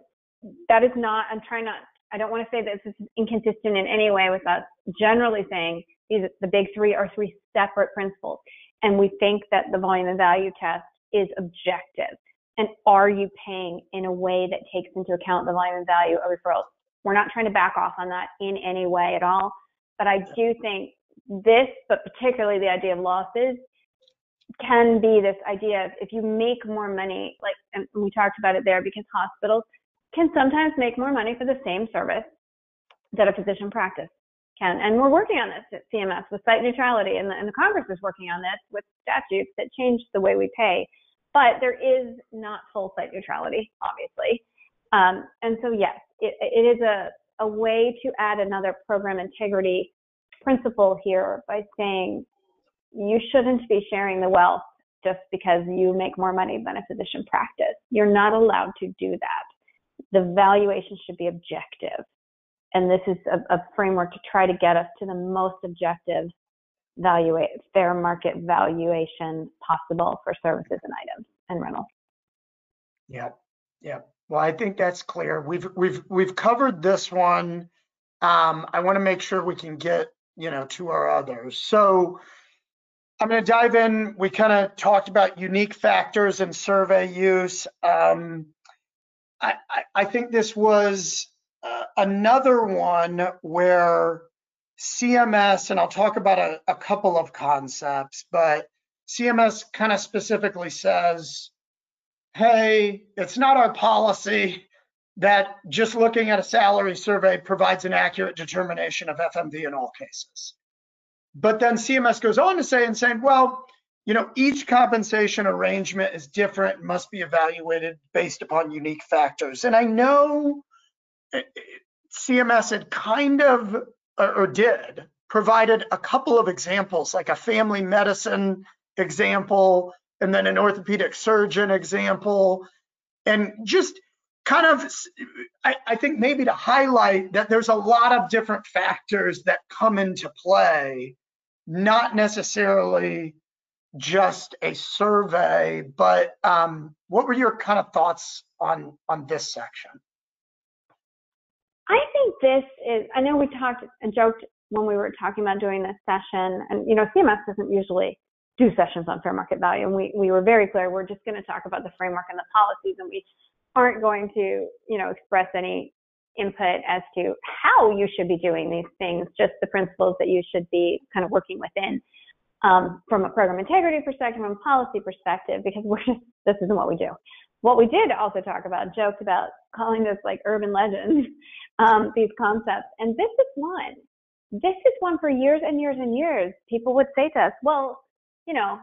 That is not, I'm trying not, I don't want to say that this is inconsistent in any way with us generally saying these, the big three are three separate principles. And we think that the volume and value test is objective. And are you paying in a way that takes into account the volume and value of referrals? We're not trying to back off on that in any way at all. But I do think this, but particularly the idea of losses, can be this idea of if you make more money, like and we talked about it there, because hospitals can sometimes make more money for the same service that a physician practice can. And we're working on this at CMS with site neutrality, and the, and the Congress is working on this with statutes that change the way we pay but there is not full site neutrality, obviously. Um, and so, yes, it, it is a, a way to add another program integrity principle here by saying you shouldn't be sharing the wealth just because you make more money than a physician practice. You're not allowed to do that. The valuation should be objective. And this is a, a framework to try to get us to the most objective valuate fair market valuation possible for services and items and rentals. Yeah, yeah. Well, I think that's clear. We've we've we've covered this one. Um, I want to make sure we can get you know to our others. So I'm going to dive in. We kind of talked about unique factors and survey use. Um, I, I, I think this was uh, another one where CMS, and I'll talk about a, a couple of concepts, but CMS kind of specifically says, hey, it's not our policy that just looking at a salary survey provides an accurate determination of FMV in all cases. But then CMS goes on to say and saying, well, you know, each compensation arrangement is different, must be evaluated based upon unique factors. And I know eh, eh, CMS had kind of, or, or did, provided a couple of examples, like a family medicine example, and then an orthopedic surgeon example, and just kind of, I, I, think maybe to highlight that there's a lot of different factors that come into play, not necessarily just a survey, but um, what were your kind of thoughts on on this section? I think this is, I know we talked and joked when we were talking about doing this session, and you know, CMS doesn't usually do sessions on fair market value. And we, we were very clear, we're just going to talk about the framework and the policies, and we aren't going to, you know, express any input as to how you should be doing these things, just the principles that you should be kind of working within um, from a program integrity perspective, from a policy perspective, because we're just, this isn't what we do. What we did also talk about, joked about calling this like urban legends, um, these concepts. And this is one. This is one for years and years and years. People would say to us, well, you know,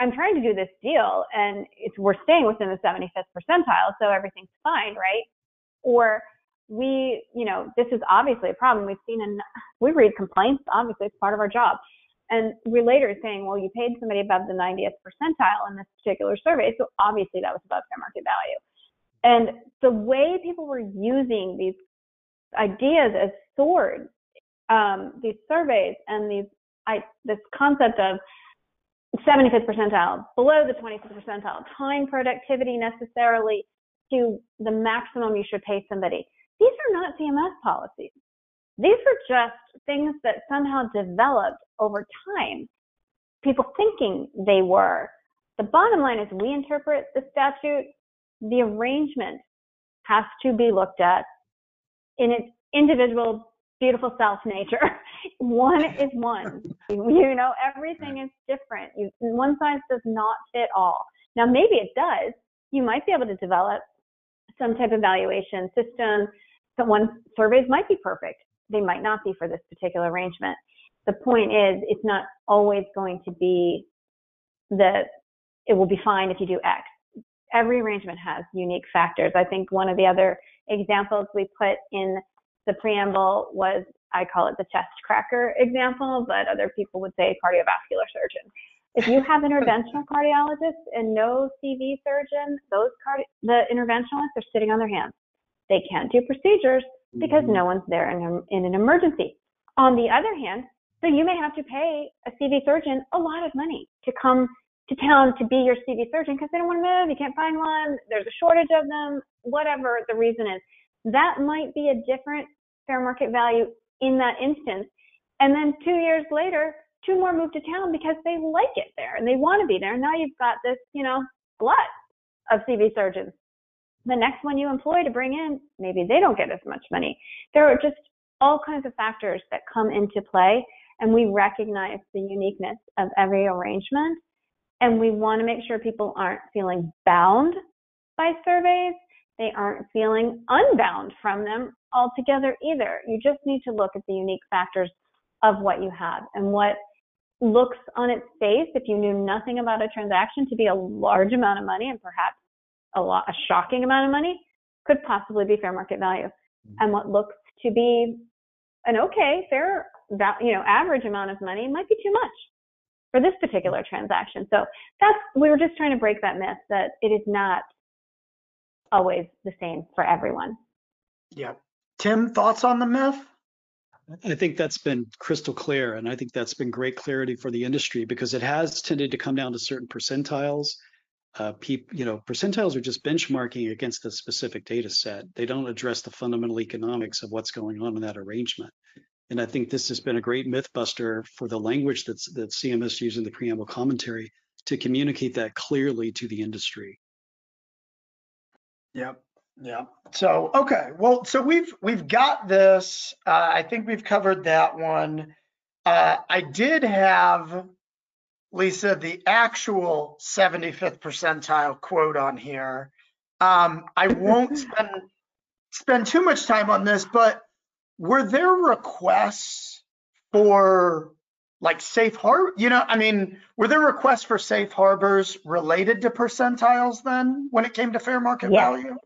I'm trying to do this deal and it's we're staying within the 75th percentile, so everything's fine, right? Or we, you know, this is obviously a problem. We've seen and we read complaints, obviously it's part of our job. And we relators saying, well, you paid somebody above the 90th percentile in this particular survey, so obviously that was above fair market value. And the way people were using these ideas as swords, um, these surveys and these, I, this concept of 75th percentile, below the 25th percentile, time productivity necessarily to the maximum you should pay somebody. These are not CMS policies. These are just things that somehow developed over time, people thinking they were. The bottom line is we interpret the statute, the arrangement has to be looked at in its individual beautiful self nature. one is one. You know, everything is different. You, one size does not fit all. Now, maybe it does. You might be able to develop some type of evaluation system. Someone's surveys might be perfect. They might not be for this particular arrangement. The point is, it's not always going to be that it will be fine if you do X. Every arrangement has unique factors. I think one of the other examples we put in the preamble was I call it the chest cracker example, but other people would say cardiovascular surgeon. If you have interventional cardiologists and no CV surgeon, those cardi- the interventionalists are sitting on their hands. They can't do procedures because mm-hmm. no one's there in, a, in an emergency. On the other hand, so you may have to pay a CV surgeon a lot of money to come to town to be your CV surgeon because they don't want to move, you can't find one, there's a shortage of them, whatever the reason is. That might be a different fair market value in that instance. And then two years later, two more move to town because they like it there and they want to be there. Now you've got this, you know, glut of CV surgeons. The next one you employ to bring in, maybe they don't get as much money. There are just all kinds of factors that come into play, and we recognize the uniqueness of every arrangement. And we want to make sure people aren't feeling bound by surveys they aren't feeling unbound from them altogether either. You just need to look at the unique factors of what you have and what looks on its face, if you knew nothing about a transaction, to be a large amount of money and perhaps a lot, a shocking amount of money, could possibly be fair market value. Mm-hmm. And what looks to be an okay, fair, you know, average amount of money might be too much for this particular transaction. So that's we were just trying to break that myth that it is not always the same for everyone. Yeah. Tim, thoughts on the myth? I think that's been crystal clear, and I think that's been great clarity for the industry because it has tended to come down to certain percentiles. Uh, peop, you know, percentiles are just benchmarking against a specific data set. They don't address the fundamental economics of what's going on in that arrangement. And I think this has been a great myth buster for the language that's that CMS used in the preamble commentary to communicate that clearly to the industry. Yep. Yeah. So okay. Well, so we've we've got this. Uh, I think we've covered that one. Uh, I did have Lisa the actual 75th percentile quote on here. Um, I won't spend spend too much time on this, but were there requests for like safe harbor? You know, I mean, were there requests for safe harbors related to percentiles then when it came to fair market Yes. value?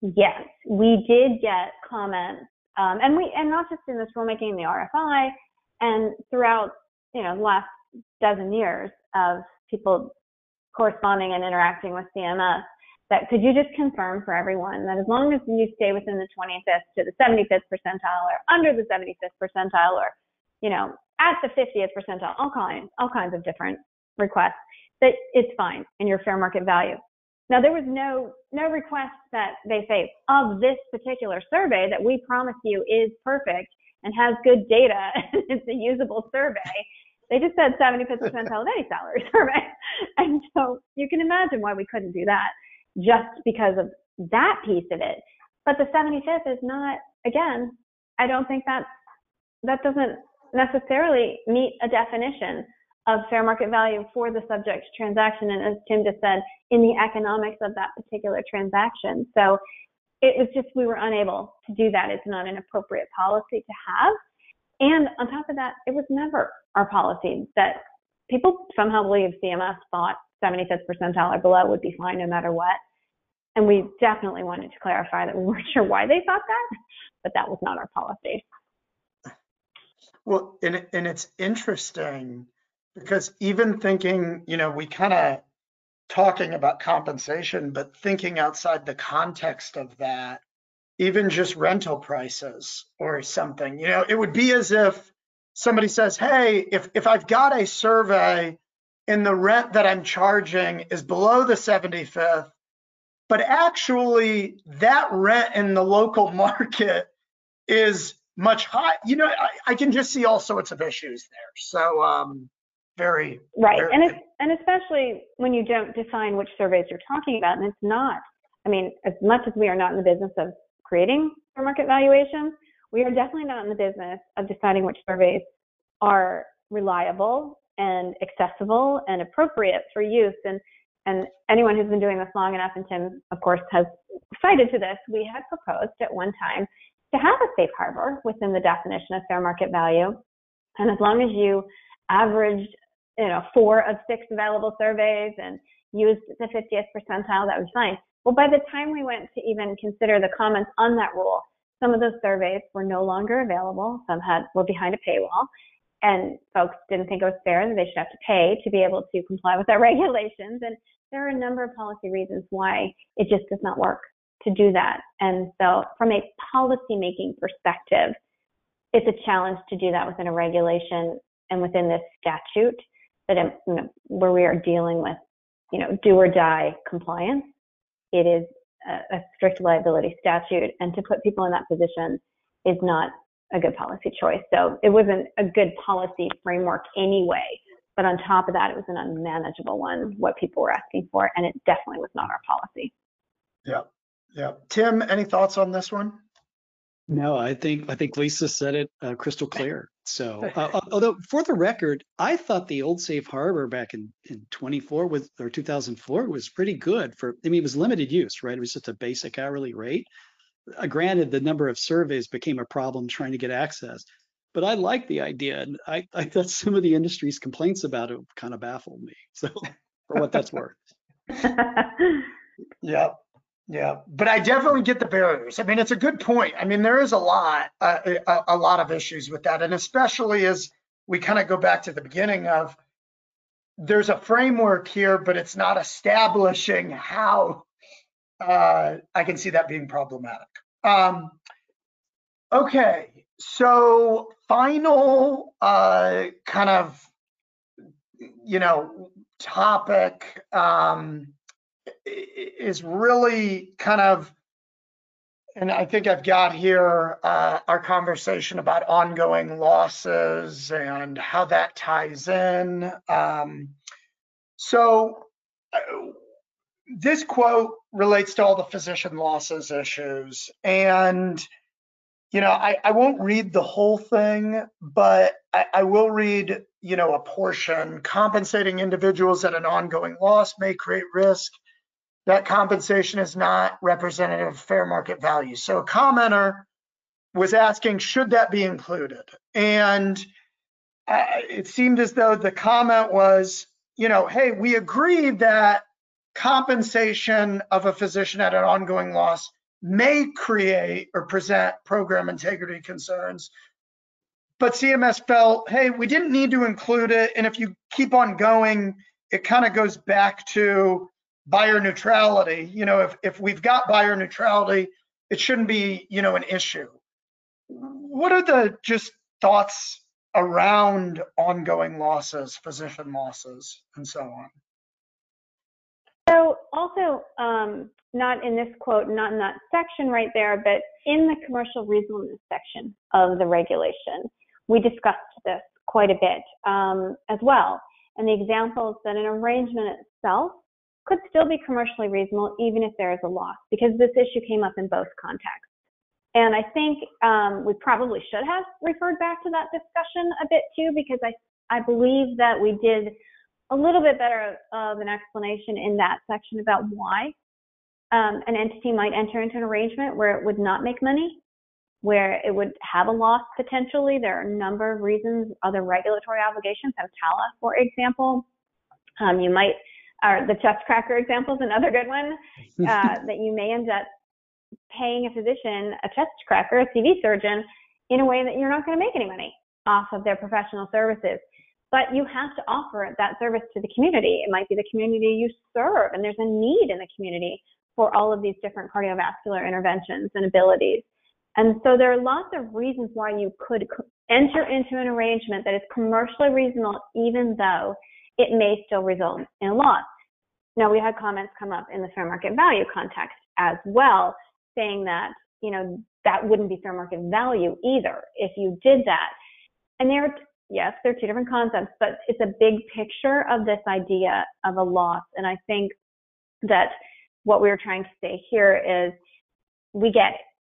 Yes, we did get comments, um, and we and not just in this rulemaking the RFI, and throughout you know the last dozen years of people corresponding and interacting with CMS. That could you just confirm for everyone that as long as you stay within the 25th to the 75th percentile, or under the 75th percentile, or you know at the 50th percentile, all kinds all kinds of different requests, that it's fine in your fair market value. Now there was no no request that they say of this particular survey that we promise you is perfect and has good data and it's a usable survey. They just said 75th percentile of any salary survey. And so you can imagine why we couldn't do that just because of that piece of it. But the 75th is not, again, I don't think that that doesn't necessarily meet a definition of fair market value for the subject transaction. And as Tim just said, in the economics of that particular transaction. So it was just, we were unable to do that. It's not an appropriate policy to have. And on top of that, it was never our policy that people somehow believe CMS thought 75th percentile or below would be fine no matter what. And we definitely wanted to clarify that we weren't sure why they thought that, but that was not our policy. Well, and, and it's interesting because even thinking, you know, we kind of talking about compensation, but thinking outside the context of that, even just rental prices or something, you know, it would be as if somebody says, hey, if, if I've got a survey and the rent that I'm charging is below the 75th, but actually that rent in the local market is much high. You know, I, I can just see all sorts of issues there. So, um, very Right. very- And it's, and especially when you don't define which surveys you're talking about, and it's not, I mean, as much as we are not in the business of creating fair market valuations, we are definitely not in the business of deciding which surveys are reliable and accessible and appropriate for use. And and anyone who's been doing this long enough, and Tim, of course, has cited to this, we had proposed at one time to have a safe harbor within the definition of fair market value. And as long as you averaged, you know, four of six available surveys and used the 50th percentile, that was fine. Well, by the time we went to even consider the comments on that rule, some of those surveys were no longer available. Some had were behind a paywall, and folks didn't think it was fair that they should have to pay to be able to comply with our regulations. And there are a number of policy reasons why it just does not work to do that. And so, from a policy making perspective, it's a challenge to do that within a regulation and within this statute that um, you know, where we are dealing with, you know, do or die compliance. It is a, a strict liability statute, and to put people in that position is not a good policy choice. So it wasn't a good policy framework anyway. But on top of that, it was an unmanageable one, what people were asking for, and it definitely was not our policy. Yeah, yeah. Tim, any thoughts on this one? No, I think I think Lisa said it uh, crystal clear. So, uh, although for the record, I thought the old safe harbor back in in 24 was or 2004 was pretty good for. I mean, it was limited use, right? It was just a basic hourly rate. Uh, granted, the number of surveys became a problem trying to get access, but I like the idea, and I I thought some of the industry's complaints about it kind of baffled me. So, for what that's worth. Yeah, yeah. But I definitely get the barriers. I mean, it's a good point. I mean, there is a lot, uh, a, a lot of issues with that, and especially as we kind of go back to the beginning of there's a framework here, but it's not establishing how. Uh, I can see that being problematic. Um, okay, so final uh, kind of you know topic um, is really kind of And I think I've got here uh, our conversation about ongoing losses and how that ties in. Um, so uh, this quote relates to all the physician losses issues. And, you know, I, I won't read the whole thing, but I, I will read, you know, a portion. Compensating individuals at an ongoing loss may create risk that compensation is not representative of fair market value. So a commenter was asking, should that be included? And uh, it seemed as though the comment was, you know, hey, we agree that compensation of a physician at an ongoing loss may create or present program integrity concerns. But CMS felt, hey, we didn't need to include it. And if you keep on going, it kind of goes back to buyer neutrality. You know, if, if we've got buyer neutrality, it shouldn't be, you know, an issue. What are the just thoughts around ongoing losses, physician losses, and so on? So also, um, not in this quote, not in that section right there, but in the commercial reasonableness section of the regulation, we discussed this quite a bit um, as well. And the examples that an arrangement itself could still be commercially reasonable even if there is a loss because this issue came up in both contexts. And I think um, we probably should have referred back to that discussion a bit too because I, I believe that we did a little bit better of an explanation in that section about why um, an entity might enter into an arrangement where it would not make money, where it would have a loss potentially. There are a number of reasons, other regulatory obligations, have TALA, for example. Um, you might or the chest cracker example is another good one, uh, that you may end up paying a physician, a chest cracker, a CV surgeon, in a way that you're not going to make any money off of their professional services. But you have to offer that service to the community. It might be the community you serve, and there's a need in the community for all of these different cardiovascular interventions and abilities. And so there are lots of reasons why you could enter into an arrangement that is commercially reasonable, even though it may still result in a loss. Now, we had comments come up in the fair market value context as well, saying that, you know, that wouldn't be fair market value either if you did that. And there, yes, there are two different concepts, but it's a big picture of this idea of a loss. And I think that what we are trying to say here is we get.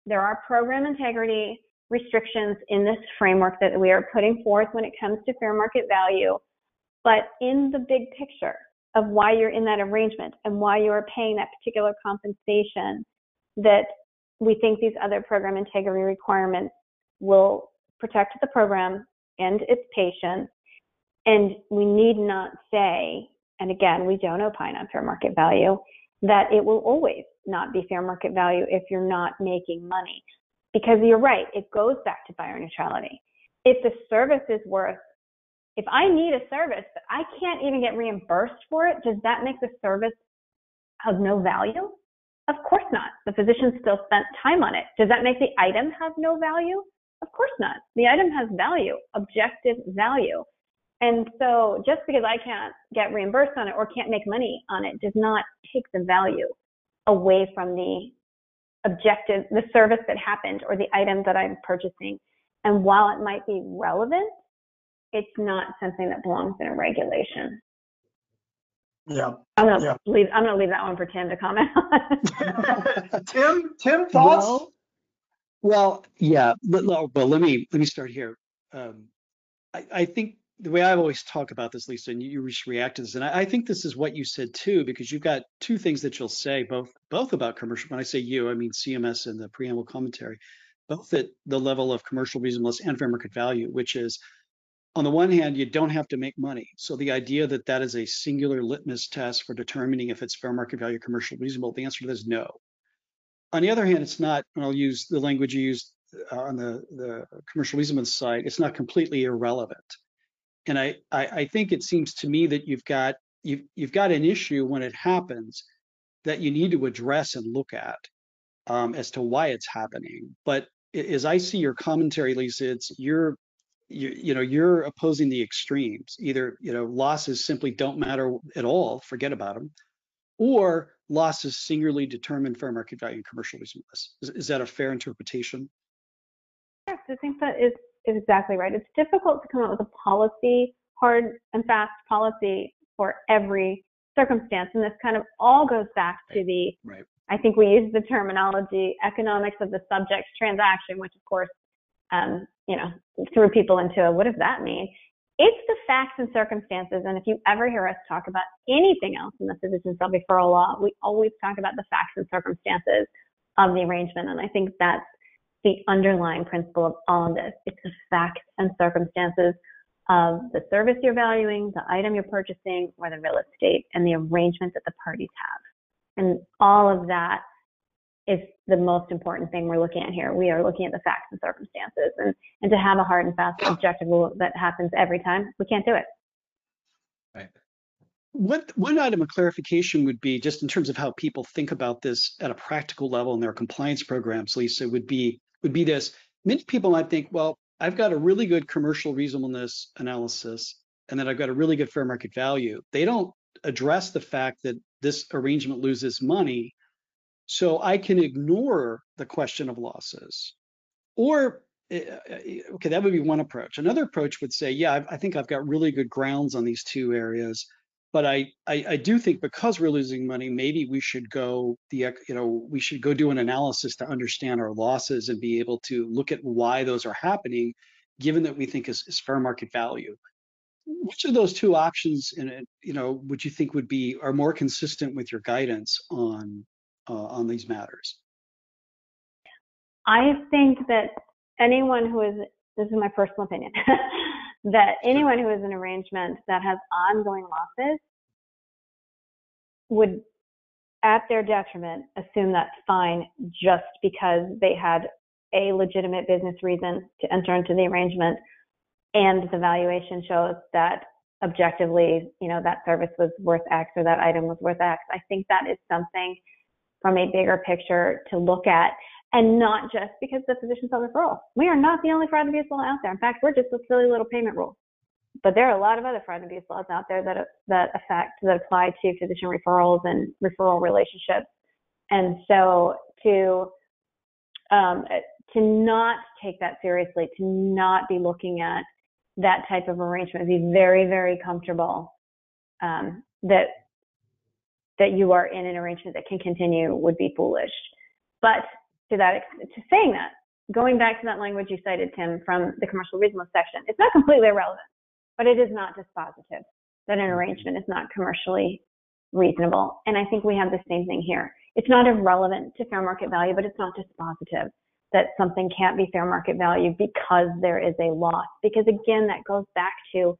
There are program integrity restrictions in this framework that we are putting forth when it comes to fair market value. But in the big picture, of why you're in that arrangement and why you are paying that particular compensation that we think these other program integrity requirements will protect the program and its patients. And we need not say, and again, we don't opine on fair market value, that it will always not be fair market value if you're not making money. Because you're right, it goes back to buyer neutrality. If the service is worth if I need a service but I can't even get reimbursed for it, does that make the service of no value? Of course not. The physician still spent time on it. Does that make the item have no value? Of course not. The item has value, objective value. And so just because I can't get reimbursed on it or can't make money on it does not take the value away from the objective, the service that happened or the item that I'm purchasing. And while it might be relevant it's not something that belongs in a regulation. Yeah. I'm gonna Yeah. leave. I'm gonna leave that one for Tim to comment on. Tim, Tim, thoughts? Well, well, yeah, but, but let me let me start here. Um, I, I think the way I always talk about this, Lisa, and you, you just react to this, and I, I think this is what you said too, because you've got two things that you'll say, both both about commercial. When I say you, I mean CMS and the preamble commentary, both at the level of commercial reasonableness and fair market value, which is on the one hand, you don't have to make money. So the idea that that is a singular litmus test for determining if it's fair market value, commercial reasonable, the answer to that is no. On the other hand, it's not, and I'll use the language you used uh, on the, the commercial reasonableness side, it's not completely irrelevant. And I, I, I think it seems to me that you've got you've, you've got an issue when it happens that you need to address and look at um, as to why it's happening. But as I see your commentary, Lisa, it's you're you, you know you're opposing the extremes either you know losses simply don't matter at all forget about them or losses singularly determine fair market value and commercial reasonableness. Is, is that a fair interpretation? Yes, I think that is, is exactly right. It's difficult to come up with a policy, hard and fast policy for every circumstance. And this kind of all goes back to the, right. I think we use the terminology economics of the subject transaction, which of course, um, you know, threw people into what does that mean? It's the facts and circumstances. And if you ever hear us talk about anything else in the physician self-referral law, we always talk about the facts and circumstances of the arrangement. And I think that's the underlying principle of all of this. It's the facts and circumstances of the service you're valuing, the item you're purchasing, or the real estate, and the arrangement that the parties have. And all of that is the most important thing we're looking at here. We are looking at the facts and circumstances. And, and to have a hard and fast objective rule that happens every time, we can't do it. Right. One, one item of clarification would be just in terms of how people think about this at a practical level in their compliance programs, Lisa, would be would be this. Many people might think, well, I've got a really good commercial reasonableness analysis, and then I've got a really good fair market value. They don't address the fact that this arrangement loses money so I can ignore the question of losses. Or, eh, eh, okay, that would be one approach. Another approach would say, yeah, I think I've got really good grounds on these two areas, but I, I, I do think because we're losing money, maybe we should go the, you know, we should go do an analysis to understand our losses and be able to look at why those are happening, given that we think is, is fair market value which of those two options in it you know would you think would be are more consistent with your guidance on uh, on these matters? I think that anyone who is, this is my personal opinion, that anyone who is in an arrangement that has ongoing losses would, at their detriment, assume that's fine just because they had a legitimate business reason to enter into the arrangement and the valuation shows that objectively, you know, that service was worth X or that item was worth X. I think that is something from a bigger picture to look at and not just because the physician self-referral. We are not the only fraud and abuse law out there. In fact, we're just a silly little payment rule. But there are a lot of other fraud and abuse laws out there that that affect that apply to physician referrals and referral relationships. And so to um, to not take that seriously, to not be looking at that type of arrangement, be very very comfortable um, that that you are in an arrangement that can continue would be foolish. But to that, to saying that, going back to that language you cited, Tim, from the commercial reasonableness section, it's not completely irrelevant, but it is not dispositive that an mm-hmm. arrangement is not commercially reasonable. And I think we have the same thing here. It's not irrelevant to fair market value, but it's not dispositive that something can't be fair market value because there is a loss. Because again, that goes back to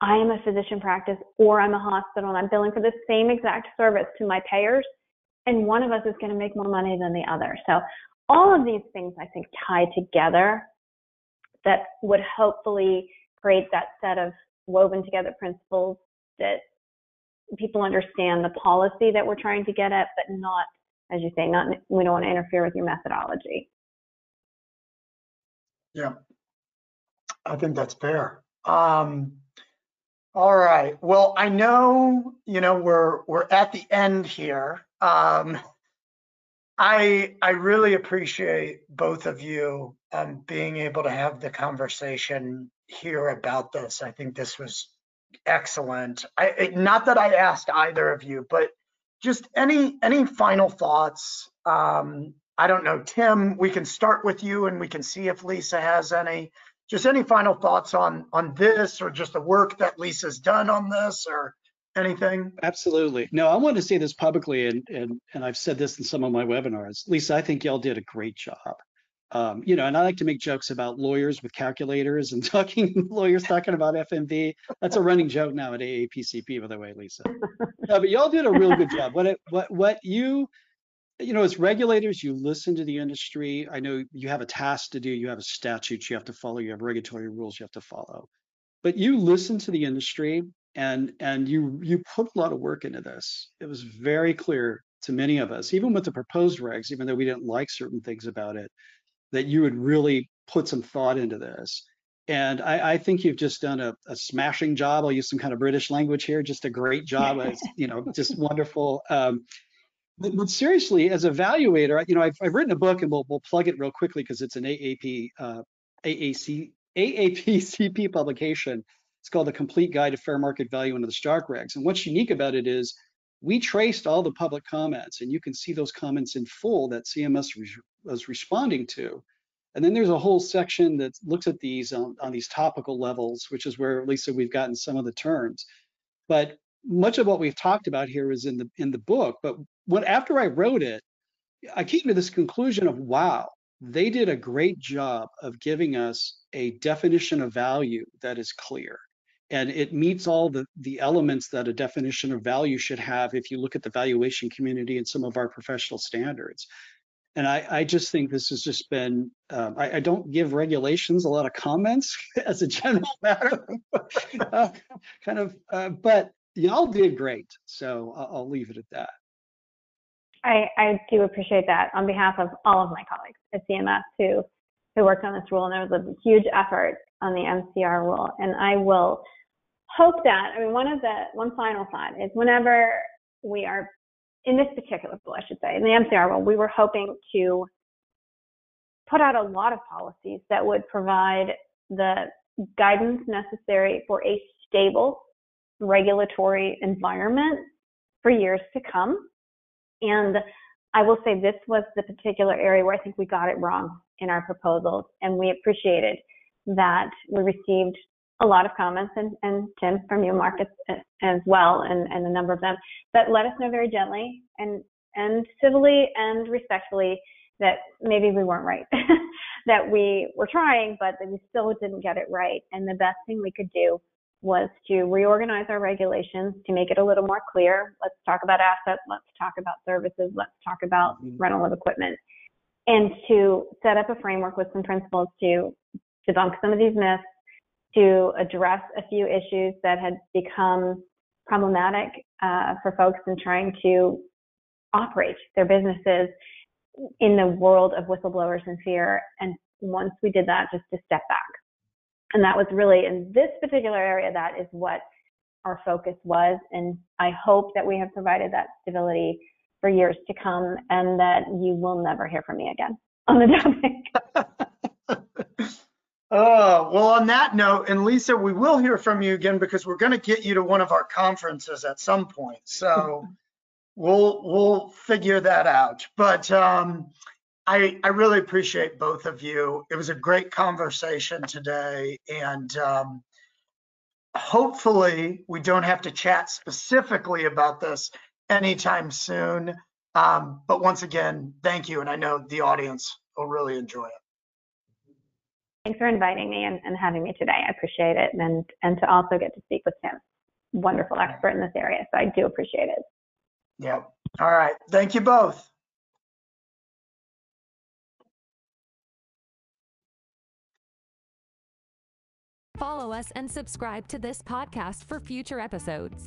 I am a physician practice or I'm a hospital and I'm billing for the same exact service to my payers, and one of us is going to make more money than the other. So all of these things I think tie together that would hopefully create that set of woven together principles that people understand the policy that we're trying to get at, but not, as you say, not we don't want to interfere with your methodology. Yeah, I think that's fair. Um, all right. Well, I know, you know, we're we're at the end here. Um, I I really appreciate both of you um, being able to have the conversation here about this. I think this was excellent. I not that I asked either of you, but just any any final thoughts. Um, I don't know, Tim. We can start with you, and we can see if Lisa has any just any final thoughts on on this or just the work that Lisa's done on this or anything? Absolutely. No, I want to say this publicly, and and and I've said this in some of my webinars. Lisa, I think y'all did a great job. Um, you know, and I like to make jokes about lawyers with calculators and talking lawyers talking about FMV. That's a running joke now at AAPCP, by the way, Lisa. No, but y'all did a real good job. What it, what what you you know, as regulators, you listen to the industry. I know you have a task to do, you have a statute you have to follow, you have regulatory rules you have to follow. But you listen to the industry and and you you put a lot of work into this. It was very clear to many of us, even with the proposed regs, even though we didn't like certain things about it, that you would really put some thought into this. And I, I think you've just done a, a, smashing job. I'll use some kind of British language here, just a great job. It's, you know, just wonderful. Um, But, but seriously, as evaluator, you know, I've, I've written a book and we'll, we'll plug it real quickly because it's an AAP, uh, AAC, AAPCP publication. It's called The Complete Guide to Fair Market Value under the Stark Regs. And what's unique about it is we traced all the public comments and you can see those comments in full that CMS was responding to. And then there's a whole section that looks at these on, on these topical levels, which is where, Lisa, we've gotten some of the terms. But much of what we've talked about here is in the in the book. But when after I wrote it, I came to this conclusion of wow, they did a great job of giving us a definition of value that is clear and it meets all the, the elements that a definition of value should have if you look at the valuation community and some of our professional standards. And I, I just think this has just been, um, I, I, don't give regulations a lot of comments as a general matter, uh, kind of, uh, but y'all did great. So I'll, I'll leave it at that. I, I do appreciate that on behalf of all of my colleagues at CMS who, who worked on this rule. And there was a huge effort on the MCR rule. And I will hope that, I mean, one of the, one final thought is whenever we are in this particular rule, I should say, in the MCR rule, we were hoping to put out a lot of policies that would provide the guidance necessary for a stable regulatory environment for years to come. And I will say this was the particular area where I think we got it wrong in our proposals, and we appreciated that we received a lot of comments and, and Tim from you, Marcus, as well, and, and a number of them, but let us know very gently and, and civilly and respectfully that maybe we weren't right, that we were trying, but that we still didn't get it right. And the best thing we could do was to reorganize our regulations to make it a little more clear. Let's talk about assets, let's talk about services, let's talk about mm-hmm. rental of equipment, and to set up a framework with some principles to debunk some of these myths, to address a few issues that had become problematic uh, for folks in trying to operate their businesses in the world of whistleblowers and fear. And once we did that, just to step back. And that was really in this particular area, that is what our focus was. And I hope that we have provided that stability for years to come and that you will never hear from me again on the topic. Oh, well, on that note, and Lisa, we will hear from you again because we're going to get you to one of our conferences at some point. So we'll we'll figure that out. But um, I I really appreciate both of you. It was a great conversation today, and um, hopefully we don't have to chat specifically about this anytime soon. Um, but once again, thank you, and I know the audience will really enjoy it. Thanks for inviting me and, and having me today. I appreciate it. And, and to also get to speak with Tim, wonderful expert in this area. So I do appreciate it. Yep. All right. Thank you both. Follow us and subscribe to this podcast for future episodes.